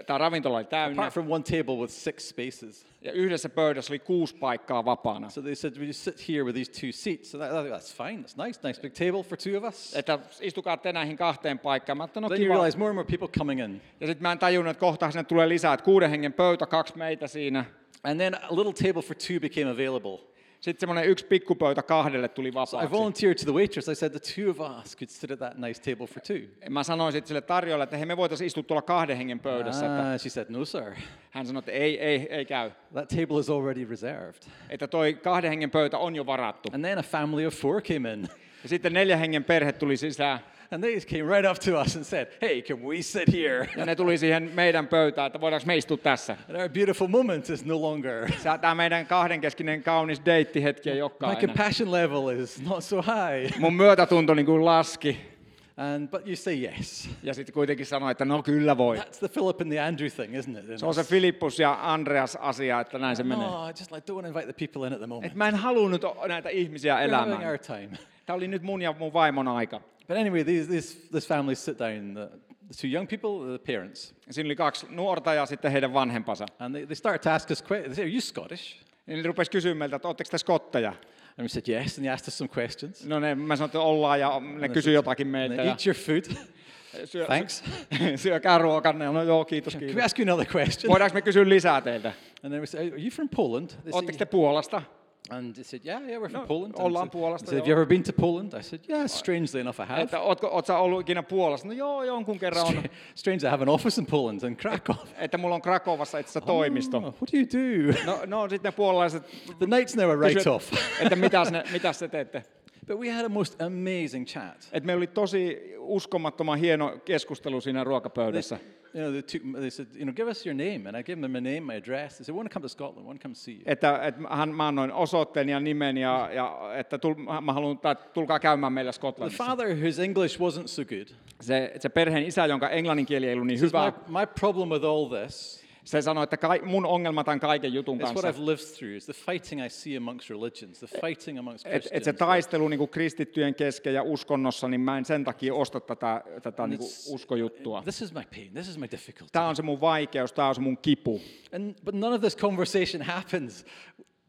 tämä ravintola oli täynnä. apart from one table with six spaces. Ja yhdessä pöydässä oli kuusi paikkaa vapaana. So they said, "We just sit here with these two seats." And I thought, that's fine. That's nice. Nice big table for two of us. Että istukaa te näihin kahteen paikkaan. Mä ajattelin, no Then you kiva. realize more and more people coming in. Ja sitten mä en tajunnut, että kohta sinne tulee lisää, että kuuden hengen pöytä, kaksi meitä siinä. And then a little table for two became available. Sitten semmoinen yksi pikkupöytä kahdelle tuli So I vapaaksi. volunteered to the waitress. I said, the two of us could sit at that nice table for two. Mä sanoin sitten sille tarjolle, että hei, me voitaisiin istua tuolla kahden hengen pöydässä. Että Ah, she said, no, sir. hän sanoi, että ei, ei, ei käy. That table is already reserved. Että toi kahden hengen pöytä on jo varattu. And then a family of four came in. Ja sitten neljän hengen perhe tuli sisään. And they came right up to us and said, Hey, can we sit here? Ja ne tuli siihen meidän pöytään, että voidaanko me istua tässä. And our beautiful moment is no longer. Tämä meidän kahdenkeskinen kaunis deittihetki ei My olekaan enää. compassion level is not so high. Mun myötätunto niin kuin laski. And, but you say yes. Ja sitten kuitenkin sanoi, että no kyllä voi. That's the Philip and the Andrew thing, isn't it? Se on se Filippus ja Andreas asia, että näin se menee. No, I just like don't want to invite the people in at the moment. Et mä en halunnut näitä ihmisiä We're having elämään. our time. Tämä oli nyt mun ja mun vaimon aika. But anyway, these, these, this family sit down, the, the two young people, the parents, Siinä oli kaksi nuorta ja sitten heidän vanhempansa. and they, they start to ask us questions. They say, Are you Scottish? Niin ne rupesi kysymään meiltä, että ootteko te skotteja? And we said, Yes. And they asked us some questions. No ne, mä sanoin, että ollaan ja ne kysyi jotakin meiltä. they Ja eat your food. syö, Thanks. syökää ruokanne. No joo, kiitos, Can we kiitos. ask you another question? Voidaanko me kysyä lisää teiltä? And then we said, Are you from Poland? Said, te Puolasta? And they said, Yeah, yeah, we're from No, Poland. And ollaan Puolasta, they said, Have you ever been to Poland? I said, Yeah, strangely enough, I have. Että ootko, oot sä ollut ikinä Puolassa? No joo, jonkun kerran on. Strange, I have an office in Poland and Krakow. Että mulla on Krakovassa itse asiassa toimisto. Oh, what do you do? No, no sitten ne puolalaiset The night's write kysyivät, off. että mitäs, ne, mitäs te teette? But we had a most amazing chat. Et meillä oli tosi uskomattoman hieno keskustelu siinä They, ruokapöydässä. you know, they, took, they said, you know, give us your name. And I gave them my name, my address. They said, we want to come to Scotland, we want to come see you. Että, että hän, mä annoin osoitteen ja nimen ja, ja että tul, mä haluan, että tulkaa käymään meillä The Skotlannissa. father, whose English wasn't so good, Se, se perheen isä, jonka englannin kieli ei ollut niin hyvä, my, my problem with all this se sanoi, että kai, mun ongelma tämän kaiken jutun is what kanssa, I've lived through, is the fighting I see amongst religions, the fighting amongst Christians. et se taistelu niin kuin kristittyjen kesken ja uskonnossa, niin mä en sen takia osta tätä, tätä niin kuin it's- uskojuttua. This is my pain, this is my difficulty. Tämä on se mun vaikeus, tämä on se mun kipu. And, but none of this conversation happens.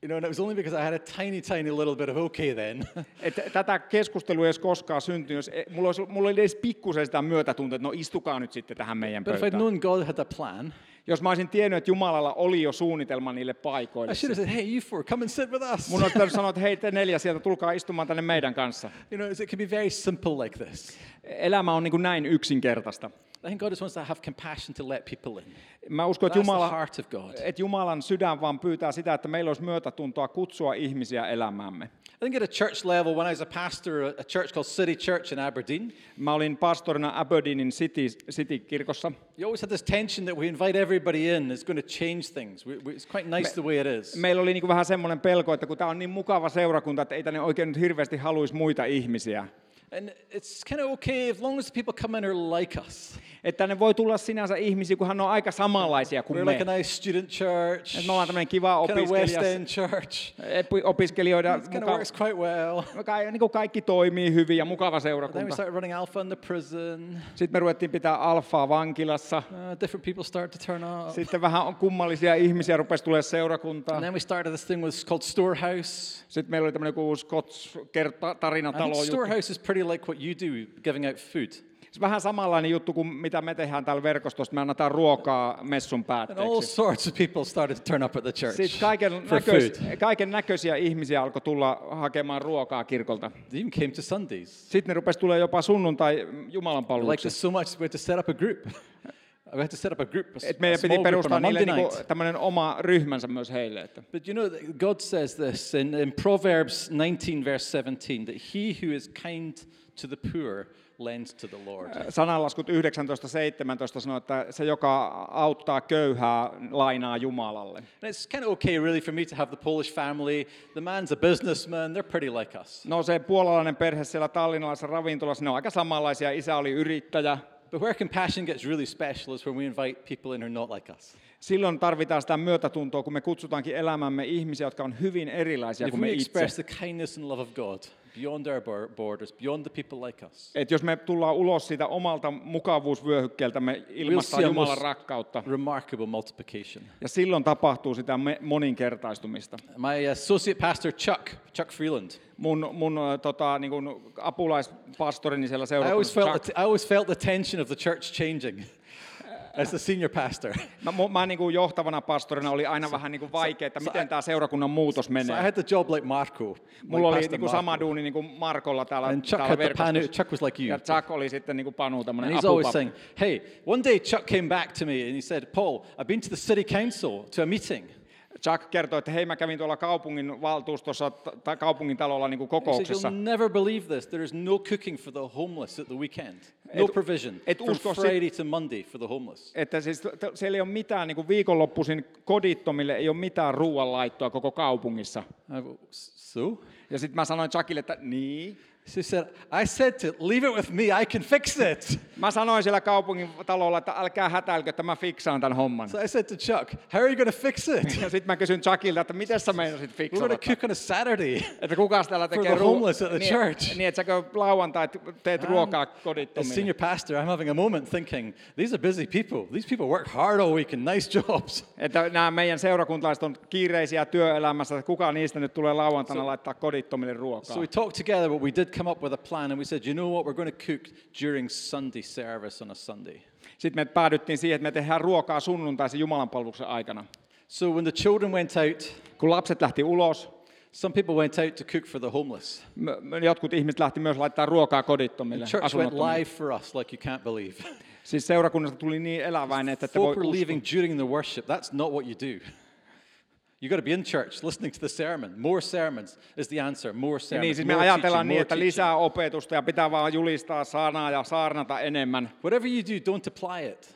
You know, and it was only because I had a tiny, tiny little bit of okay then. Että tätä keskustelua ei olisi koskaan syntynyt, jos mulla, olisi, mulla oli edes pikkusen sitä myötätuntoa, että no istukaa nyt sitten tähän meidän but if I'd pöytään. known God had a plan, Jos mä olisin tiennyt, että Jumalalla oli jo suunnitelma niille I paikoille, should have said, hey, you four, come and sit with us. mun olisi pitänyt sanoa, että hei te neljä sieltä, tulkaa istumaan tänne meidän kanssa. You know, it can be very simple like this. Elämä on niin kuin näin yksinkertaista. I think God just wants to have compassion to let people in. Mä uskon, että, Jumala, heart of God. että Jumalan sydän vaan pyytää sitä, että meillä olisi myötätuntoa kutsua ihmisiä elämäämme. I think at a church level, when I was a pastor at a church called City Church in Aberdeen, Mä olin pastorina Aberdeenin City, City-kirkossa. you always had this tension that we invite everybody in, it's going to change things. We, we, it's quite nice the way it is. Meillä oli niin kuin vähän semmoinen pelko, että kun tämä on niin mukava seurakunta, että ei tänne oikein nyt hirveästi haluaisi muita ihmisiä. And it's kind of okay as long as the people come in are like us. Että tänne voi tulla sinänsä ihmisiä, kun hän on aika samanlaisia kuin We're me. like a nice student church, Et me ollaan tämmöinen kiva opiskelija, church. opiskelijoita. It Muka, works quite well. ka, niin kuin kaikki toimii hyvin ja mukava Then we seurakunta. started running Alpha in the prison. Sitten me ruvettiin pitää alfaa vankilassa. Uh, different people start to turn up. Sitten vähän on kummallisia ihmisiä rupesi tulee seurakuntaan. And then we started this thing was called Storehouse. Sitten meillä oli tämmöinen kuin Scots I tarinatalo. think juttu. Storehouse is pretty like what you do, giving out food. Vähän samanlainen juttu kuin mitä me tehdään täällä verkostossa. Me annetaan ruokaa messun And all päätteeksi. sorts of people started to turn up at the church Sitten kaiken, for näköis, food. kaiken näköisiä ihmisiä alkoi tulla hakemaan ruokaa kirkolta. They even came to Sundays. Sitten ne rupesi tulee jopa sunnuntai Jumalan We like this so much, we had to set up a group. we had to set up a group, a, Et meidän piti perustaa niille niinku tämmöinen oma ryhmänsä myös heille. Että. But you know, God says this in, in Proverbs 19, verse 17, that he who is kind to the poor lends to the Lord. Sananlaskut 19.17 sanoo, että se, joka auttaa köyhää, lainaa Jumalalle. And it's kind of okay, really, for me to have the Polish family. The man's a businessman, they're pretty like us. No se puolalainen perhe siellä tallinnalaisessa ravintolassa, ne on aika samanlaisia. Isä oli yrittäjä. But where compassion gets really special is when we invite people in who are not like us. Silloin tarvitaan sitä myötätuntoa, kun me kutsutaankin elämämme ihmisiä, jotka on hyvin erilaisia kuin me itse. the kindness and love of God beyond our bor- borders, beyond the people like us, Et jos me tullaan ulos siitä omalta mukavuusvyöhykkeeltämme ilmastaa see a Jumalan rakkautta, remarkable multiplication. ja silloin tapahtuu sitä moninkertaistumista. My associate pastor, Chuck, Chuck Freeland, Mun, mun ö, tota, niin kun apulaispastorini siellä I always, seurakunnassa, felt Chuck, the t- I always felt the tension of the church changing as the senior pastor. Mä, mä niin kuin johtavana pastorina oli aina vähän niin kuin vaikea, että so miten I- tämä seurakunnan muutos So I menee. had the job like Marco. Mulla like oli niin kuin sama duuni niin kuin Markolla täällä, And Chuck täällä had the panu. verkostossa. Chuck was like you. Ja Chuck oli sitten niin kuin Panu, And tämmöinen he's always saying, hey, one day Chuck came back to me and he said, Paul, I've been to the city council to a meeting. Chuck kertoi, että hei mä kävin tuolla kaupungin valtuustossa tai kaupungin talolla niin kokouksessa. You'll never believe this. There is no cooking for the homeless at the weekend. No Et- provision. et From usko Friday to Monday for the homeless. Että siis siellä ei ole mitään, niin kuin viikonloppuisin kodittomille ei ole mitään ruoanlaittoa koko kaupungissa. So? Ja sitten mä sanoin Chuckille, että niin. She said, I said to leave it with me, I can fix it. Mä sanoin siellä kaupungin talolla, että älkää hätäilkö, että mä fiksaan tämän homman. So I said to Chuck, How are you going to fix it? Ja sitten mä kysyn Chuckilta, että miten sä meinasit We're fiksata? going to cook on a Saturday. Että kuka täällä tekee the homeless at the niin, church. Niin, että säkö lauantai teet ruokaa As kodittomille. senior pastor, I'm having a moment thinking, these are busy people. These people work hard all week and nice jobs. Että nämä meidän seurakuntalaiset on kiireisiä työelämässä, että kuka niistä nyt tulee lauantaina laittaa kodittomille ruokaa. So we talked together, but we did come up with a plan, and we said, you know what, we're going to cook during Sunday service on a Sunday. Sitten me päädyttiin siihen, että me tehdään ruokaa sunnuntaisen Jumalanpalveluksen aikana. So when the children went out, Kun lapset lähti ulos, some people went out to cook for the homeless. jotkut ihmiset lähti myös laittaa ruokaa kodittomille, Church went live for us like you can't believe. Siis seurakunnasta tuli niin eläväinen, että ette voi leaving during the worship. That's not what you do. You got to be in church listening to the sermon. More sermons is the answer. More Ja sermons. niin, siis me more ajatellaan teaching, niin, että lisää opetusta ja pitää vaan julistaa sanaa ja saarnata enemmän. Whatever you do, don't apply it.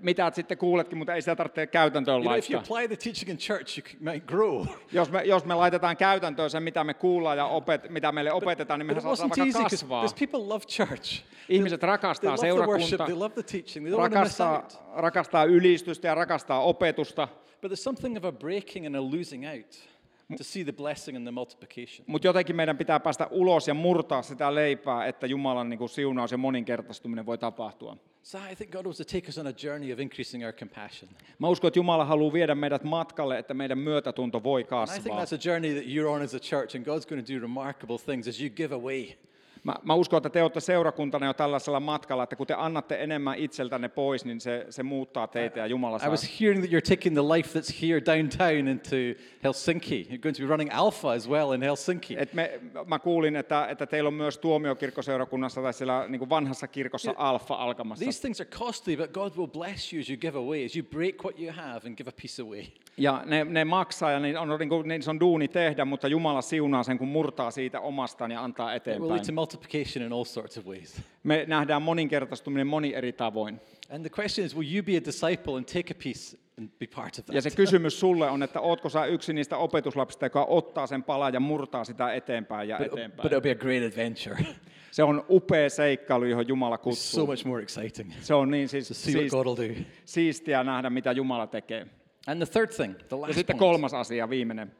Mitä sitten kuuletkin, mutta ei sitä tarvitse käytäntöön You know, if you apply the teaching in church, you might grow. Jos me, jos me laitetaan käytäntöön sen, mitä me kuullaan ja opet, mitä meille opetetaan, niin But mehän it saadaan vaikka easy kasvaa. people love church. Ihmiset rakastaa They the worship, seurakuntaa, they love the teaching, they don't want to miss rakastaa, out. rakastaa ylistystä ja rakastaa opetusta. But there's something of a breaking and a losing out to see the blessing and the multiplication. Mutta jotenkin meidän pitää päästä ulos ja murtaa sitä leipää, että Jumalan niin kuin siunaus ja moninkertaistuminen voi tapahtua. So I think God wants to take us on a journey of increasing our compassion. Mä uskon, että Jumala haluaa viedä meidät matkalle, että meidän myötätunto voi And I think kasvaa. that's a journey that you're on as a church, and God's going to do remarkable things as you give away. Mä, mä uskon, että te olette seurakuntana jo tällaisella matkalla, että kun te annatte enemmän itseltänne pois, niin se, se muuttaa teitä ja Jumala I saa. was hearing that you're taking the life that's here downtown into Helsinki. You're going to be running Alpha as well in Helsinki. Et me, mä kuulin, että, että teillä on myös tuomiokirkkoseurakunnassa tai siellä niin vanhassa kirkossa alfa alkamassa. These things are costly, but God will bless you as you give away, as you break what you have and give a piece away. Ja ne, ne maksaa ja niin on, niin kuin, niin se on duuni tehdä, mutta Jumala siunaa sen, kun murtaa siitä omastaan ja antaa eteenpäin. lead to multiplication in all sorts of ways. Me nähdään moninkertaistuminen moni eri tavoin. And the question is, will you be a disciple and take a piece and be part of that? Ja se kysymys sulle on, että ootko sä yksi niistä opetuslapsista, joka ottaa sen palan ja murtaa sitä eteenpäin ja But, eteenpäin. but it'll be a great adventure. Se on upea seikkailu, johon Jumala so kutsuu. much more exciting Se on niin siis, to see what siis, God will do. siistiä nähdä, mitä Jumala tekee. And the third thing, the Ja last sitten point, kolmas asia, viimeinen.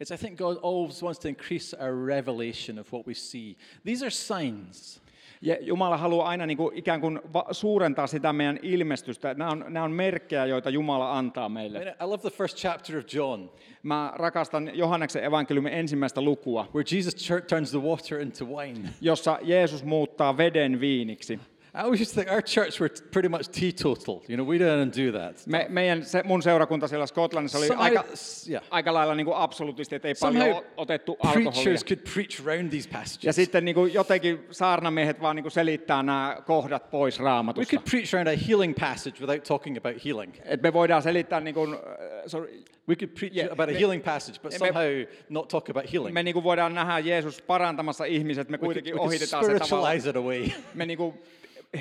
is I think God always wants to increase our revelation of what we see. These are signs. Ja Jumala haluaa aina niin kuin ikään kuin suurentaa sitä meidän ilmestystä. Nämä on, nämä on merkkejä, joita Jumala antaa meille. I love the first chapter of John, Mä rakastan Johanneksen evankeliumin ensimmäistä lukua, where Jesus tur- turns the water into wine. jossa Jeesus muuttaa veden viiniksi. I always used to think our church were pretty much teetotal. You know, we didn't do that. Me, meidän, se, mun seurakunta siellä Skotlannissa oli Somehow- aika, yeah. aika lailla niin kuin absolutisti, että ei Somehow paljon otettu alkoholia. preachers could preach around these passages. Ja sitten niin kuin jotenkin saarnamiehet vaan niin kuin selittää nämä kohdat pois We raamatusta. could preach around a healing passage without talking about healing. Et me voidaan selittää, niin kuin, äh, sorry, We could preach Yeah, about a me- healing passage, but me- somehow not talk about healing. me niin kuin voidaan nähdä Jeesus parantamassa ihmiset, me We could, kuitenkin we could ohitetaan se tavalla. it away. Me niin kuin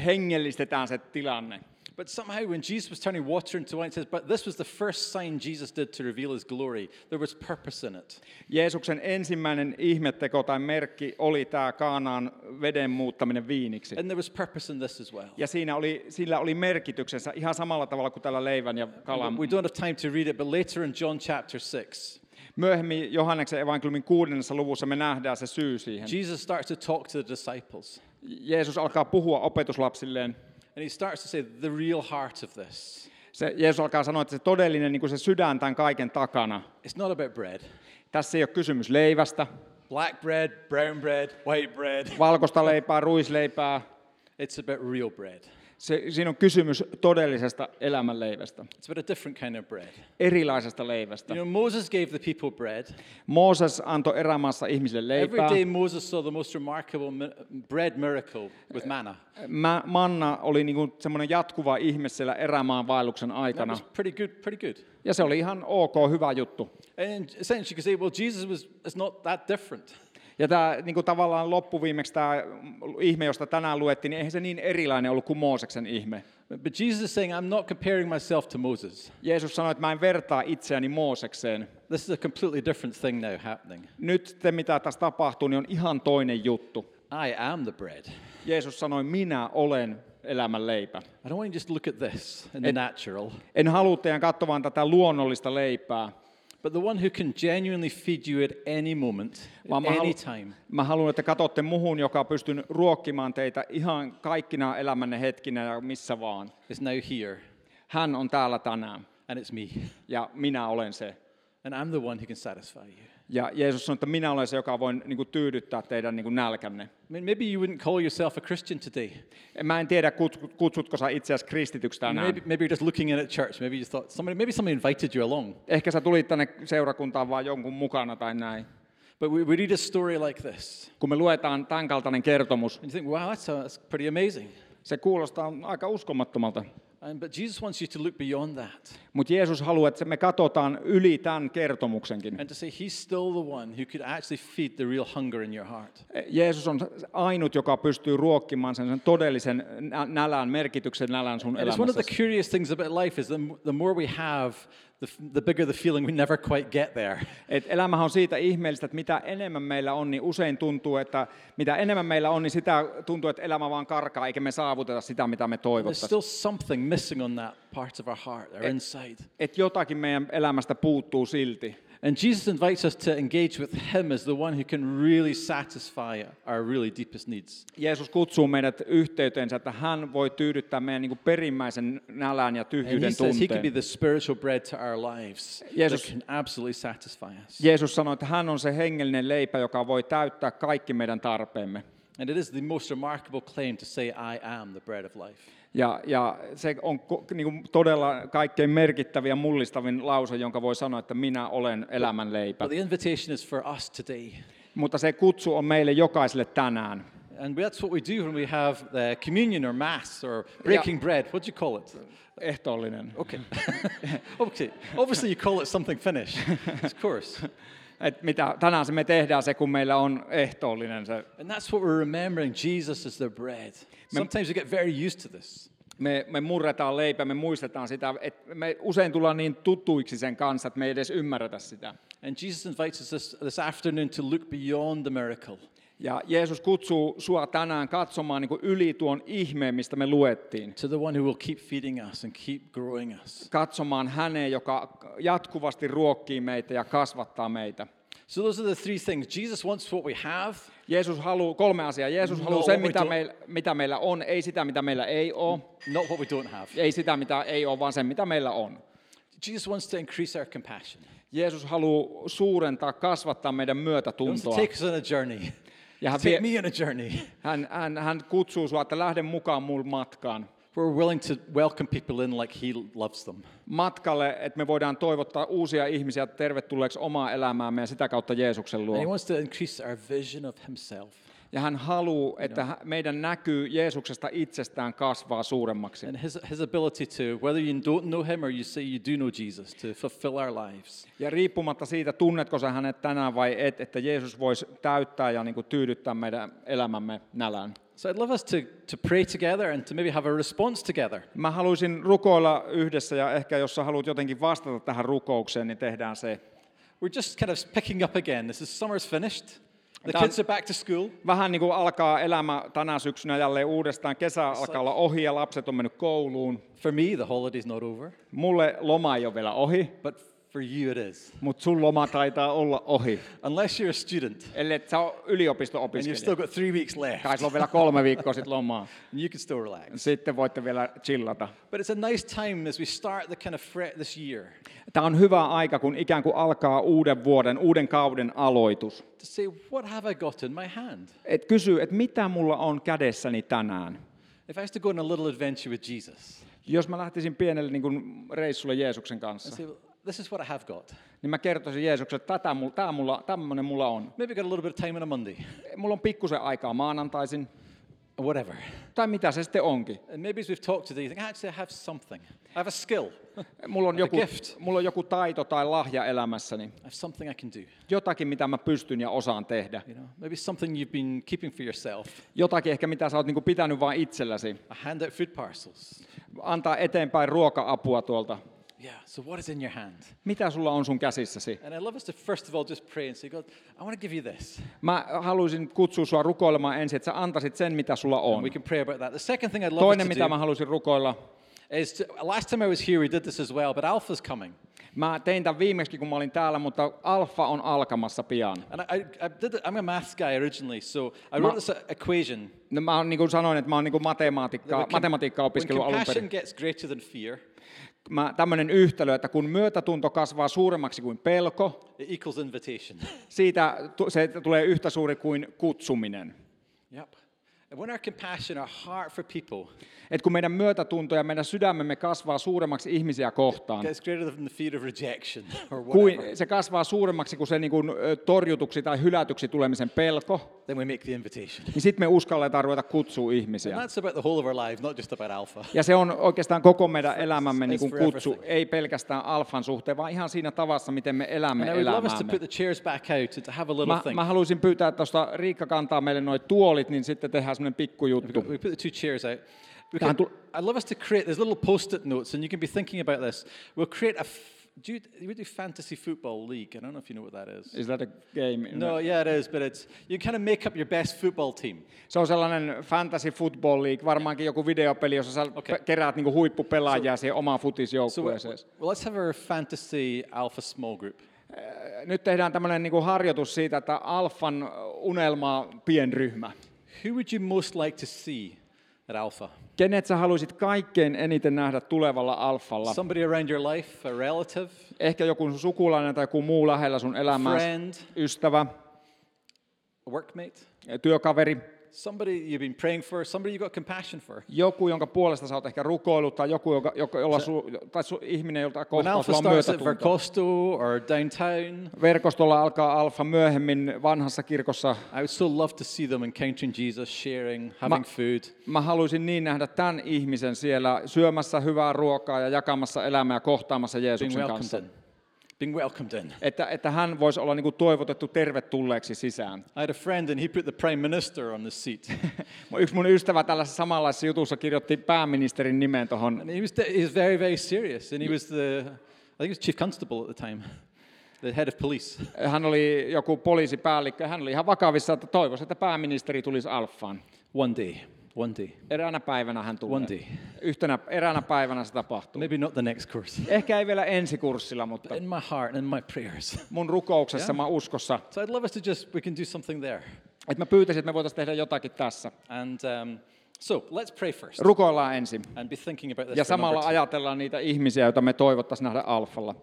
hengellistetään se tilanne. But somehow, when Jesus was turning water into wine, it says, but this was the first sign Jesus did to reveal his glory. There was purpose in it. Jeesuksen ensimmäinen ihmetteko tai merkki oli tämä Kaanaan veden muuttaminen viiniksi. And there was purpose in this as well. Ja siinä oli, sillä oli merkityksensä ihan samalla tavalla kuin tällä leivän ja kalan. We don't have time to read it, but later in John chapter 6, Myöhemmin Johanneksen evankeliumin kuudennessa luvussa me nähdään se syy siihen. Jesus starts to talk to the disciples. Jeesus alkaa puhua opetuslapsilleen. And he starts to say, the real heart of this. Se, Jeesus alkaa sanoa, että se todellinen niin kuin se sydän tämän kaiken takana. It's not about bread. Tässä ei ole kysymys leivästä, Black bread, brown bread, white bread. valkoista leipää, ruisleipää. It's about real bread. Se, siinä on kysymys todellisesta elämänleivästä, It's about a different kind of bread. erilaisesta leivästä. You know, Moses gave the people bread. Mooses antoi erämaassa ihmisille Every leipää. day Moses saw the most remarkable bread miracle with manna. Mä, manna oli niin semmoinen jatkuva ihme siellä erämaan vaelluksen That aikana. was pretty good, pretty good. Ja se oli ihan ok, hyvä juttu. And essentially, you could say, well, Jesus was is not that different. Ja tämä niin kuin tavallaan loppuviimeksi tämä ihme, josta tänään luettiin, niin eihän se niin erilainen ollut kuin Mooseksen ihme. But Jesus is saying, I'm not comparing myself to Moses. Jeesus sanoi, että mä en vertaa itseäni Moosekseen. This is a completely different thing now happening. Nyt te, mitä tässä tapahtuu, niin on ihan toinen juttu. I am the bread. Jeesus sanoi, minä olen elämän leipä. I don't want you just look at this in the It- natural, En halua teidän katsomaan tätä luonnollista leipää, but the one who can genuinely feed you at any moment, at mä, any time. mä haluan, että katsotte muhun, joka pystyn ruokkimaan teitä ihan kaikkina elämänne hetkinä ja missä vaan. is now here, Hän on täällä tänään and it's me. ja minä olen se. And I'm the one who can satisfy you. Ja Jeesus sanoi, että minä olen se, joka voi niin kuin, tyydyttää teidän niin kuin, nälkänne. Maybe you wouldn't call yourself a Christian today. Mä en tiedä, kutsut- kutsutko sä itseäsi kristityksi tänään. Maybe, maybe you're just looking in at church. Maybe you thought somebody, maybe somebody invited you along. Ehkä sä tulit tänne seurakuntaan vaan jonkun mukana tai näin. But we, we read a story like this, Kun me luetaan tämän kaltainen kertomus, and you think, wow, that's, that's pretty amazing. se kuulostaa aika uskomattomalta. That Mutta Jeesus haluaa, että me katsotaan yli tämän kertomuksen. and to say He's still the one who could actually feed the real hunger in your heart. Jeesus on ainut, joka pystyy ruokkimaan sen, sen todellisen nä- nälän, merkityksen nälän sun And it's one of the elämässä. curious things about life is the, the more we have, the, the bigger the feeling we never quite get there. Et elämähän on siitä ihmeellistä, että mitä enemmän meillä on, niin usein tuntuu, että mitä enemmän meillä on, niin sitä tuntuu, että elämä vaan karkaa, eikä me saavuteta sitä, mitä me There's toivottaisiin. still something missing on that part of our heart, our inside. Että jotakin meidän elämästä puuttuu silti. And Jesus invites us to engage with Him as the one who can really satisfy our really deepest needs. Jeesus kutsuu meidät yhteyteensä, että hän voi tyydyttää meidän niin perimmäisen nälän ja tyhjyyden says He can be tunteen. the spiritual bread to our lives Jesus- that can absolutely satisfy us. Jeesus sanoi, että hän on se hengellinen leipä, joka voi täyttää kaikki meidän tarpeemme. And it is the most remarkable claim to say, I am the bread of life. Ja, ja se on ko- niin kuin todella kaikkein merkittävin ja mullistavin lause, jonka voi sanoa, että minä olen elämän leipä. But the invitation is for us today. Mutta se kutsu on meille jokaiselle tänään. And that's what we do when we have the communion or mass or breaking bread. What do you call it? Ehtoollinen. Okay. okay. Obviously, you call it something Finnish, of course. Et mitä, tänään se me tehdään se, kun meillä on ehtoollinen se. And that's what we're remembering Jesus is the bread. Sometimes we get very used to this. Me, me murretaan leipä, me muistetaan sitä, että me usein tullaan niin tutuiksi sen kanssa, että me ei edes ymmärretä sitä. And Jesus invites us this, this afternoon to look beyond the miracle Ja Jeesus kutsuu sua tänään katsomaan niin kuin yli tuon ihmeen, mistä me luettiin. to the one who will keep feeding us and keep growing us. Katsomaan häneen, joka jatkuvasti ruokkii meitä ja kasvattaa meitä. So those are the three things. Jesus wants what we have. Jeesus haluaa kolme asiaa. Jeesus No, haluaa sen, mitä meillä, mitä meillä on, ei sitä, mitä meillä ei ole. Not what we don't have. Ei sitä, mitä ei ole, vaan sen, mitä meillä on. Jesus wants to increase our compassion. Jeesus haluaa suurentaa, kasvattaa meidän He wants to myötätuntoa. take us on a journey. Ja hän, Take vie, me on a journey hän, hän, hän kutsuu sinua, että lähde mukaan mulle matkaan. we're willing to welcome people in like He loves them. Matkalle, että me voidaan toivottaa uusia ihmisiä tervetulleeksi omaa elämäämme ja sitä kautta Jeesuksen And He luo. wants to increase our vision of Himself. Ja hän haluaa, että meidän näkyy Jeesuksesta itsestään kasvaa suuremmaksi. And his, his ability to, whether you don't know him or you say you do know Jesus, to fulfill our lives. Ja riippumatta siitä, tunnetko sä hänet tänään vai et, että Jeesus voisi täyttää ja niin kuin tyydyttää meidän elämämme nälän. So I'd love us to, to pray together and to maybe have a response together. Mä haluaisin rukoilla yhdessä ja ehkä jos sä haluat jotenkin vastata tähän rukoukseen, niin tehdään se. We're just kind of picking up again. This is summer's finished. The kids are back to school. Vähän niin kuin alkaa elämä tänä syksynä jälleen uudestaan. Kesä alkaa olla ohi ja lapset on mennyt kouluun. For me, the holiday's not over, Mulle loma ei ole vielä ohi, but for you it is. mutta sun loma taitaa olla ohi. Unless you're a student Eli et sä ole and you've still yliopisto-opiskelija. got three weeks left, Kai sulla on vielä kolme viikkoa sitten lomaa. you can still relax. Sitten voitte vielä chillata. But it's a nice time as we start the kind of fret this year Tämä on hyvä aika, kun ikään kuin alkaa uuden vuoden, uuden kauden aloitus. to say, what have I got in my hand? Et kysyy, että mitä mulla on kädessäni tänään? If I was to go on a little adventure with Jesus, Jos mä lähtisin pienelle niin kuin reissulle Jeesuksen and kanssa, say, this is what I have got. niin mä kertoisin Jeesukselle, että tätä mulla, tää mulla, tämmöinen mulla on. Maybe got a little bit of time on a Monday, Mulla on pikkusen aikaa maanantaisin, whatever. tai mitä se sitten onkin. And maybe as we've talked today, you think, actually, I have something. I have a skill. I Mulla on, joku, gift. mulla on joku taito tai lahja elämässäni. have something I can do. Jotakin, mitä mä pystyn ja osaan tehdä. You know, maybe something you've been keeping for yourself. Jotakin ehkä, mitä sä oot niin pitänyt vain itselläsi. I hand out food parcels. Antaa eteenpäin ruoka-apua tuolta. Yeah. So what is in your hand? Mitä sulla on sun käsissäsi? And I love us to first of all just pray and say, God, I want to give you this. Mä haluaisin kutsua sua rukoilemaan ensin, että sä antaisit sen, mitä sulla on. And we can pray about that. The second thing I'd love us Toinen, to mitä mä do halusin rukoilla, is to, last time I was here, we did this as well, but Alpha's coming. mä tein tämän viimeksi, kun mä olin täällä, mutta alfa on alkamassa pian. And I, I, did it, I'm a maths guy originally, so I wrote this equation. No, mä niin kuin sanoin, että mä oon niin kuin matematiikkaa, When com- matematiikkaa When opiskellut alun compassion perin. gets greater than fear, Mä, tämmöinen yhtälö, että kun myötätunto kasvaa suuremmaksi kuin pelko, it equals invitation. siitä tu- se tulee yhtä suuri kuin kutsuminen. yep. And when our compassion, our heart for people Et kun meidän myötätunto ja meidän sydämemme kasvaa suuremmaksi ihmisiä kohtaan, gets greater than the fear of rejection or kuin se kasvaa suuremmaksi kuin se niin kuin torjutuksi tai hylätyksi tulemisen pelko, then we make the invitation. niin sitten me uskalletaan ruveta kutsua And ihmisiä. that's about the whole of our life, not just about Alpha. Ja se on oikeastaan koko meidän elämämme niin kuin kutsu, ei pelkästään alfan suhteen, vaan ihan siinä tavassa, miten me elämme elämäämme. Mä, mä haluaisin pyytää, että tuosta Riikka kantaa meille noin tuolit, niin sitten tehdään semmoinen pikkujuttu. We put the two chairs out. We can, tul- I'd love us to create, there's little post-it notes, and you can be thinking about this. We'll create a, do you, we do fantasy football league. I don't know if you know what that is. Is that a game? No, yeah, it is, but it's, you kind of make up your best football team. Se on sellainen fantasy football league, varmaankin joku videopeli, jossa sä pe- keräät niinku huippupelaajia siihen omaan So futisjoukkueeseen. well, let's have our fantasy alpha small group. Nyt tehdään tämmöinen niinku harjoitus siitä, että alfan unelma pienryhmä. Who would you most like to see at alpha? Kenet sä haluaisit kaikkein eniten nähdä tulevalla alfalla? Somebody around your life, a relative, Ehkä joku sun sukulainen tai joku muu lähellä sun elämää, friend, ystävä, a workmate, työkaveri, somebody you've been praying for, somebody you got compassion for. joku, jonka puolesta sä oot ehkä rukoillut, tai joku, joka, joka, jolla su, tai su, ihminen, jolta kohtaa sulla on myötätunto. Vercosto or downtown, Verkostolla alkaa alfa myöhemmin vanhassa kirkossa. I would so love to see them encountering Jesus, sharing, having food. Mä haluaisin niin nähdä tämän ihmisen siellä syömässä hyvää ruokaa ja jakamassa elämää ja kohtaamassa Jeesuksen kanssa. in. Being welcomed in. Että, että hän voisi olla niin kuin toivotettu tervetulleeksi sisään. I had a friend and he put the prime minister on the seat. Yksi mun ystävä tällaisessa samanlaisessa jutussa kirjoitti pääministerin nimen tuohon. he was, he was very, very serious. And he was the, I think he was chief constable at the time, the head of police. Hän oli joku poliisipäällikkö. Hän oli ihan vakavissa, että toivoisi, että pääministeri tulisi alfaan. One day, one day. Eräänä päivänä hän tulee. One day. Yhtenä, eräänä päivänä se tapahtuu. Maybe not the next course. Ehkä ei vielä ensikurssilla, mutta In my heart and in my prayers. mun rukouksessa, Yeah. mä uskossa, So I'd love us to just, we can do something there. että mä pyytäisin, että me voitaisiin tehdä jotakin tässä. And um, so let's pray first Rukoillaan ensin. and be thinking about this. Ja samalla ajatellaan niitä ihmisiä, joita me toivottaisiin nähdä alfalla.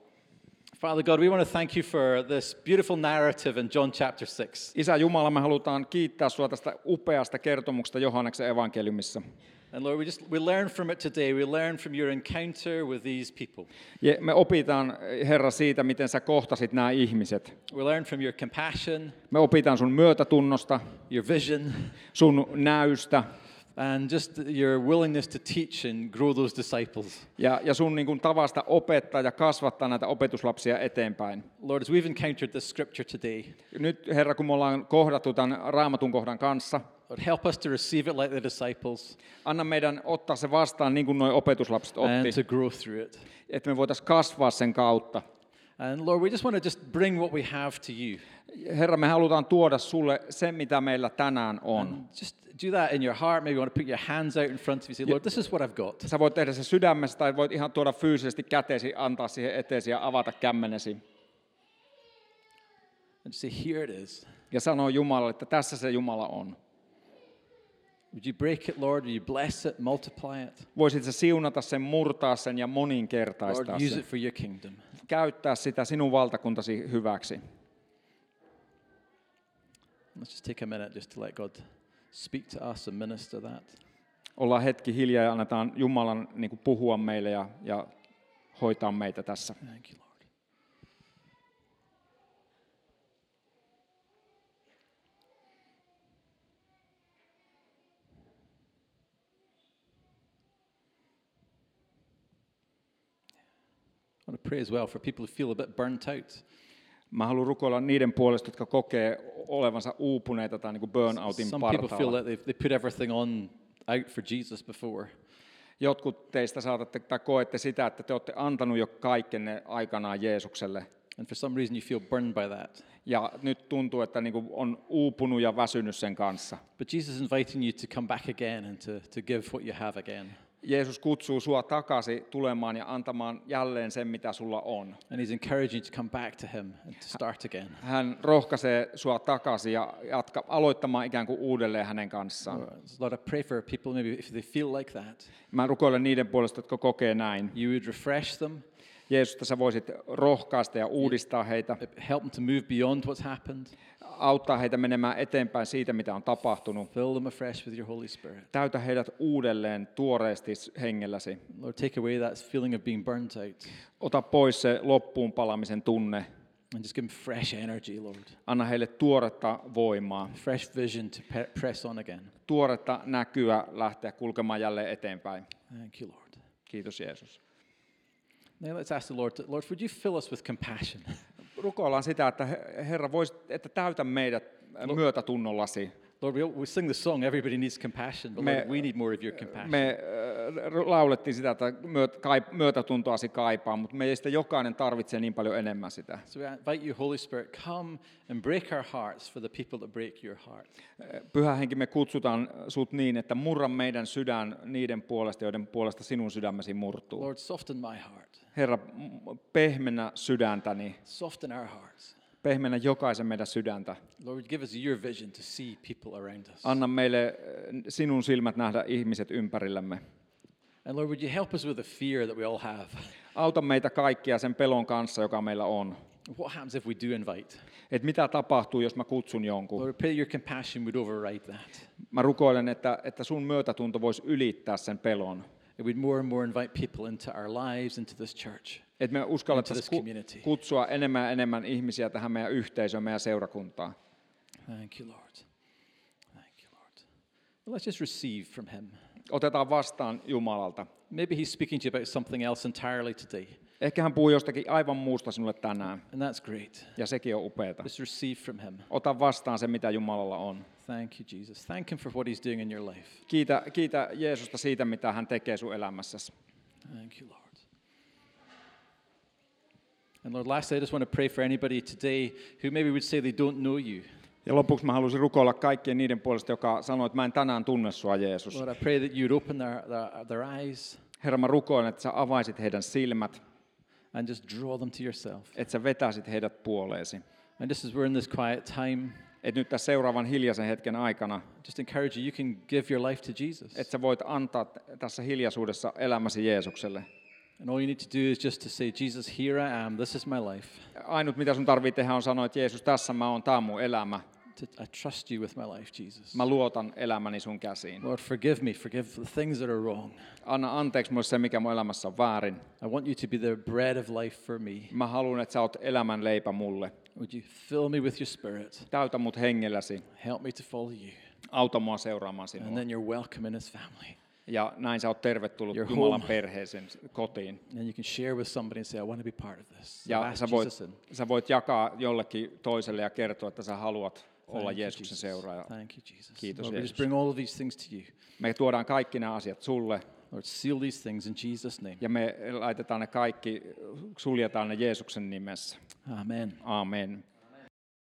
Father God, we want to thank you for this beautiful narrative in John chapter 6. Isä Jumala, me halutaan kiittää sinua tästä upeasta kertomuksesta Johanneksen evankeliumissa. And Lord, we just we learn from it today. We learn from your encounter with these people. Ja me opitaan, Herra, siitä, miten sä kohtasit nämä ihmiset. We learn from your compassion, Me opitaan sun myötätunnosta, your vision, sun näystä and just your willingness to teach and grow those disciples. ja, ja sun niin kuin, tavasta opettaa ja kasvattaa näitä opetuslapsia eteenpäin. Lord, as we've encountered this scripture today, Nyt, Herra, kun me ollaan kohdattu tämän raamatun kohdan kanssa, Lord, help us to receive it like the disciples anna meidän ottaa se vastaan niin kuin nuo opetuslapset and otti, to grow through it. että me voitaisiin kasvaa sen kautta. And Lord, we just want to just bring what we have to you. Herra, me halutaan tuoda sulle se, mitä meillä tänään on. Just do that in your heart. Maybe you want to put your hands out in front of you. Say, Lord, this is what I've got. Sä voit tehdä se sydämessä tai voit ihan tuoda fyysisesti kätesi, antaa siihen eteesi ja avata kämmenesi. And say, here it is. Ja sanoa Jumalalle, että tässä se Jumala on. Would you break it, Lord? Would you bless it, multiply it? Voisit sä siunata sen, murtaa sen ja Lord, moninkertaistaa use sen. it for your kingdom. Käyttää sitä sinun valtakuntasi hyväksi. Let's just take a minute just to let God speak to us and minister that. ollaan hetki hiljaa ja annetaan Jumalan niin kuin puhua meille ja, ja hoitaa meitä tässä. Thank you, Lord. I want to pray as well for people who feel a bit burnt out. Mä haluan rukoilla niiden puolesta, jotka kokee olevansa uupuneita tai niin kuin burnoutin Some people feel partaalla. they've, they put everything on out for Jesus before. Jotkut teistä saatatte tai koette sitä, että te olette antanut jo kaikkenne aikanaan Jeesukselle. And for some reason you feel burned by that. Ja nyt tuntuu, että niin on uupunut ja väsynyt sen kanssa. But Jesus is inviting you to come back again and to, to give what you have again. Jeesus kutsuu sua takaisin tulemaan ja antamaan jälleen sen, mitä sulla on. And he's encouraging you to come back to him and to start again. Hän rohkaisee sua takaisin ja jatka, aloittamaan ikään kuin uudelleen hänen kanssaan. Lord, I pray for people maybe if they feel like that. Mä rukoilen niiden puolesta, jotka kokee näin. You would refresh them, Jeesus, että sä voisit rohkaista ja uudistaa heitä, help them to move beyond what's happened, auttaa heitä menemään eteenpäin siitä, mitä on tapahtunut. fill them afresh with your Holy Spirit. Täytä heidät uudelleen tuoreesti hengelläsi. Lord, take away that feeling of being burnt out Ota pois se loppuun palamisen tunne. and just give them fresh energy, Lord. Anna heille tuoretta voimaa, Fresh vision to press on again. tuoretta näkyä lähteä kulkemaan jälleen eteenpäin. Thank you, Lord. Kiitos Jeesus. Now let's ask the Lord, Lord, would you fill us with compassion? Rukoillaan sitä, että He- Herra, voisi, että täytä meidät myötätunnollasi. Lord, we, we sing the song, everybody needs compassion, but Me- Lord, we need more of your compassion. Me äh, laulettiin sitä, että myöt, kai, myötätuntoasi kaipaa, mutta meistä jokainen tarvitsee niin paljon enemmän sitä. So we invite you, Holy Spirit, come and break our hearts for the people that break your heart. Pyhä henki, me kutsutaan sut niin, että murra meidän sydän niiden puolesta, joiden puolesta sinun sydämesi murtuu. Lord, soften my heart. Herra, pehmennä sydäntäni, Soften our hearts. pehmennä jokaisen meidän sydäntä. Lord, give us your vision to see people around us. Anna meille äh, sinun silmät nähdä ihmiset ympärillämme. And Lord, would you help us with the fear that we all have? Auta meitä kaikkia sen pelon kanssa, joka meillä on. What happens if we do invite? Et mitä tapahtuu, jos mä kutsun jonkun? Lord, pray your compassion would override that. Mä rukoilen, että, että sun myötätunto voisi ylittää sen pelon. That we'd more and more invite people into our lives, into this church. Että me Into uskallettaisiin this ku- community. kutsua enemmän ja enemmän ihmisiä tähän meidän yhteisöön, meidän seurakuntaan. Thank you, Lord. Thank you, Lord. Well, let's just receive from him. Otetaan vastaan Jumalalta. Maybe he's speaking to you about something else entirely today, Ehkä hän puhuu jostakin aivan muusta sinulle tänään, and that's great. ja sekin on upeata. Just receive from him. Ota vastaan se, mitä Jumalalla on. Thank you, Jesus. Thank him for what he's doing in your life. Kiitä, kiitä Jeesusta siitä, mitä hän tekee sun elämässäsi. Thank you, Lord. And Lord, lastly, I just want to pray for anybody today who maybe would say they don't know you. Ja lopuksi mä haluaisin rukoilla kaikkien niiden puolesta, joka sanoo, että mä en tänään tunne sua, Jeesus. Lord, I pray that you'd open their, their, their eyes Herra, mä rukoilen, että sä avaisit heidän silmät, and just draw them to yourself. että sä vetäisit heidät puoleesi. And just as we're in this quiet time, Että nyt tässä seuraavan hiljaisen hetken aikana, just encourage you, you can give your life to Jesus. että sä voit antaa tässä hiljaisuudessa elämäsi Jeesukselle. And all you need to do is just to say, Jesus, here I am, this is my life. Ainut mitä sun tarvii tehdä on sanoa, että Jeesus, tässä mä oon, tää on mun elämä. I trust you with my life, Jesus. Mä luotan elämäni sun käsiin. Lord, forgive me, forgive the things that are wrong. Anna anteeksi mulle se, mikä mun elämässä on väärin. I want you to be the bread of life for me. Mä haluan, että sä oot elämän leipä mulle. Would you fill me with your spirit? Täytä mut hengelläsi. Help me to follow you. Auta mua seuraamaan And sinua. then you're welcome in his family. Ja näin sä oot tervetullut Your Jumalan home. perheeseen kotiin. And you can share with somebody and say, I want to be part of this. So Ja sä voit, sä voit jakaa jollekin toiselle ja kertoa, että sä haluat olla Thank Jeesuksen Jesus. seuraaja. Thank you, Jesus. Kiitos, Lord, we just Jeesus. bring all of these things to you. Me tuodaan kaikki nämä asiat sulle Lord, seal these things in Jesus' name. ja me laitetaan ne kaikki, suljetaan ne Jeesuksen nimessä. Amen. Amen.